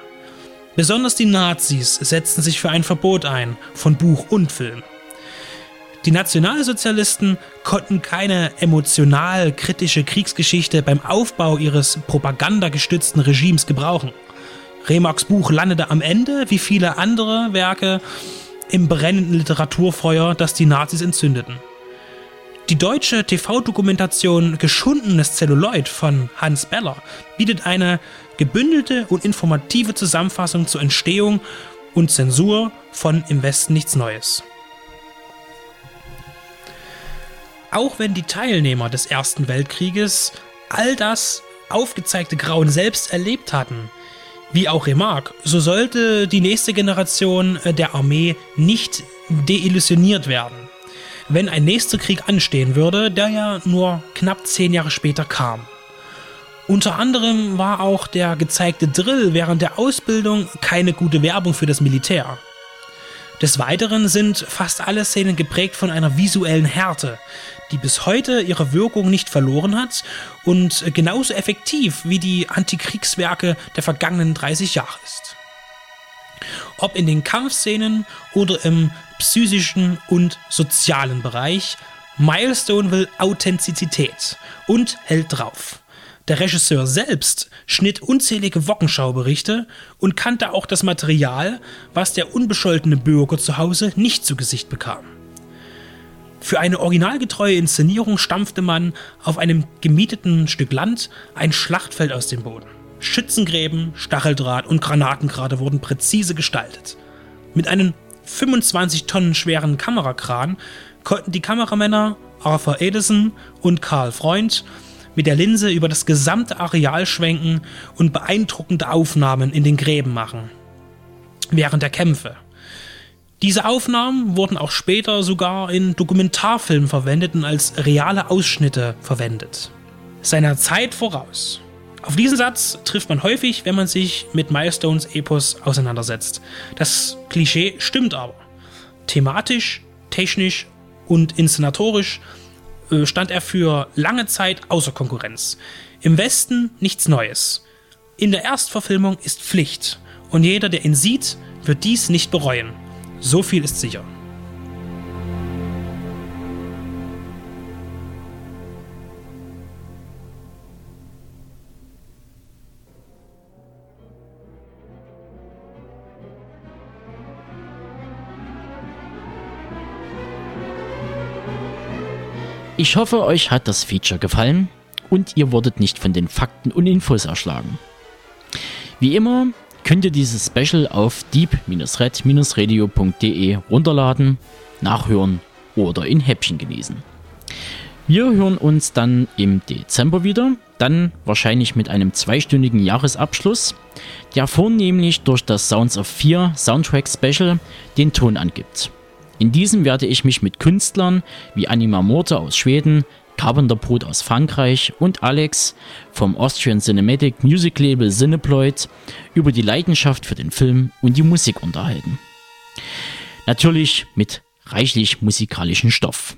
Besonders die Nazis setzten sich für ein Verbot ein von Buch und Film. Die Nationalsozialisten konnten keine emotional kritische Kriegsgeschichte beim Aufbau ihres propagandagestützten Regimes gebrauchen. Remarks Buch landete am Ende, wie viele andere Werke, im brennenden Literaturfeuer, das die Nazis entzündeten. Die deutsche TV-Dokumentation Geschundenes Zelluloid von Hans Beller bietet eine gebündelte und informative Zusammenfassung zur Entstehung und Zensur von Im Westen nichts Neues. Auch wenn die Teilnehmer des Ersten Weltkrieges all das aufgezeigte Grauen selbst erlebt hatten, wie auch Remarque, so sollte die nächste Generation der Armee nicht deillusioniert werden, wenn ein nächster Krieg anstehen würde, der ja nur knapp zehn Jahre später kam. Unter anderem war auch der gezeigte Drill während der Ausbildung keine gute Werbung für das Militär. Des Weiteren sind fast alle Szenen geprägt von einer visuellen Härte, die bis heute ihre Wirkung nicht verloren hat und genauso effektiv wie die Antikriegswerke der vergangenen 30 Jahre ist. Ob in den Kampfszenen oder im psychischen und sozialen Bereich, Milestone will Authentizität und hält drauf. Der Regisseur selbst schnitt unzählige Wockenschauberichte und kannte auch das Material, was der unbescholtene Bürger zu Hause nicht zu Gesicht bekam. Für eine originalgetreue Inszenierung stampfte man auf einem gemieteten Stück Land ein Schlachtfeld aus dem Boden. Schützengräben, Stacheldraht und Granatengrade wurden präzise gestaltet. Mit einem 25 Tonnen schweren Kamerakran konnten die Kameramänner Arthur Edison und Karl Freund mit der Linse über das gesamte Areal schwenken und beeindruckende Aufnahmen in den Gräben machen. Während der Kämpfe. Diese Aufnahmen wurden auch später sogar in Dokumentarfilmen verwendet und als reale Ausschnitte verwendet. Seiner Zeit voraus. Auf diesen Satz trifft man häufig, wenn man sich mit Milestones Epos auseinandersetzt. Das Klischee stimmt aber. Thematisch, technisch und inszenatorisch stand er für lange Zeit außer Konkurrenz. Im Westen nichts Neues. In der Erstverfilmung ist Pflicht und jeder, der ihn sieht, wird dies nicht bereuen. So viel ist sicher. Ich hoffe, euch hat das Feature gefallen und ihr wurdet nicht von den Fakten und Infos erschlagen. Wie immer könnt ihr dieses Special auf deep-red-radio.de runterladen, nachhören oder in Häppchen genießen. Wir hören uns dann im Dezember wieder. dann wahrscheinlich mit einem zweistündigen Jahresabschluss, der vornehmlich durch das Sounds of 4 Soundtrack Special den Ton angibt. In diesem werde ich mich mit Künstlern wie Anima Morte aus Schweden, Carpenter Brut aus Frankreich und Alex vom Austrian Cinematic Music Label Cineploid über die Leidenschaft für den Film und die Musik unterhalten. Natürlich mit reichlich musikalischen Stoff.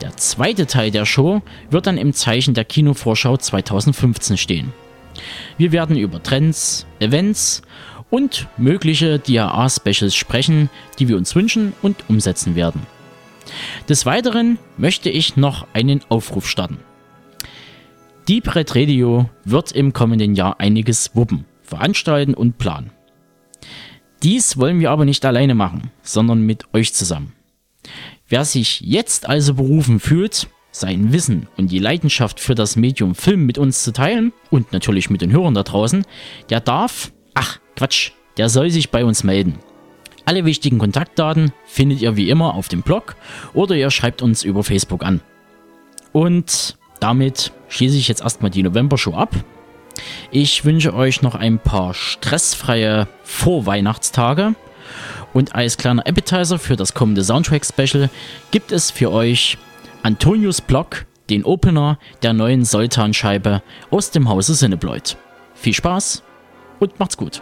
Der zweite Teil der Show wird dann im Zeichen der Kinovorschau 2015 stehen. Wir werden über Trends, Events und mögliche DAA-Specials sprechen, die wir uns wünschen und umsetzen werden. Des Weiteren möchte ich noch einen Aufruf starten. Deep Red Radio wird im kommenden Jahr einiges wuppen, veranstalten und planen. Dies wollen wir aber nicht alleine machen, sondern mit euch zusammen. Wer sich jetzt also berufen fühlt, sein Wissen und die Leidenschaft für das Medium Film mit uns zu teilen und natürlich mit den Hörern da draußen, der darf, ach Quatsch, der soll sich bei uns melden. Alle wichtigen Kontaktdaten findet ihr wie immer auf dem Blog oder ihr schreibt uns über Facebook an. Und damit schließe ich jetzt erstmal die November-Show ab. Ich wünsche euch noch ein paar stressfreie Vorweihnachtstage. Und als kleiner Appetizer für das kommende Soundtrack-Special gibt es für euch Antonius Block, den Opener der neuen Soltan-Scheibe aus dem Hause Cinebloid. Viel Spaß und macht's gut.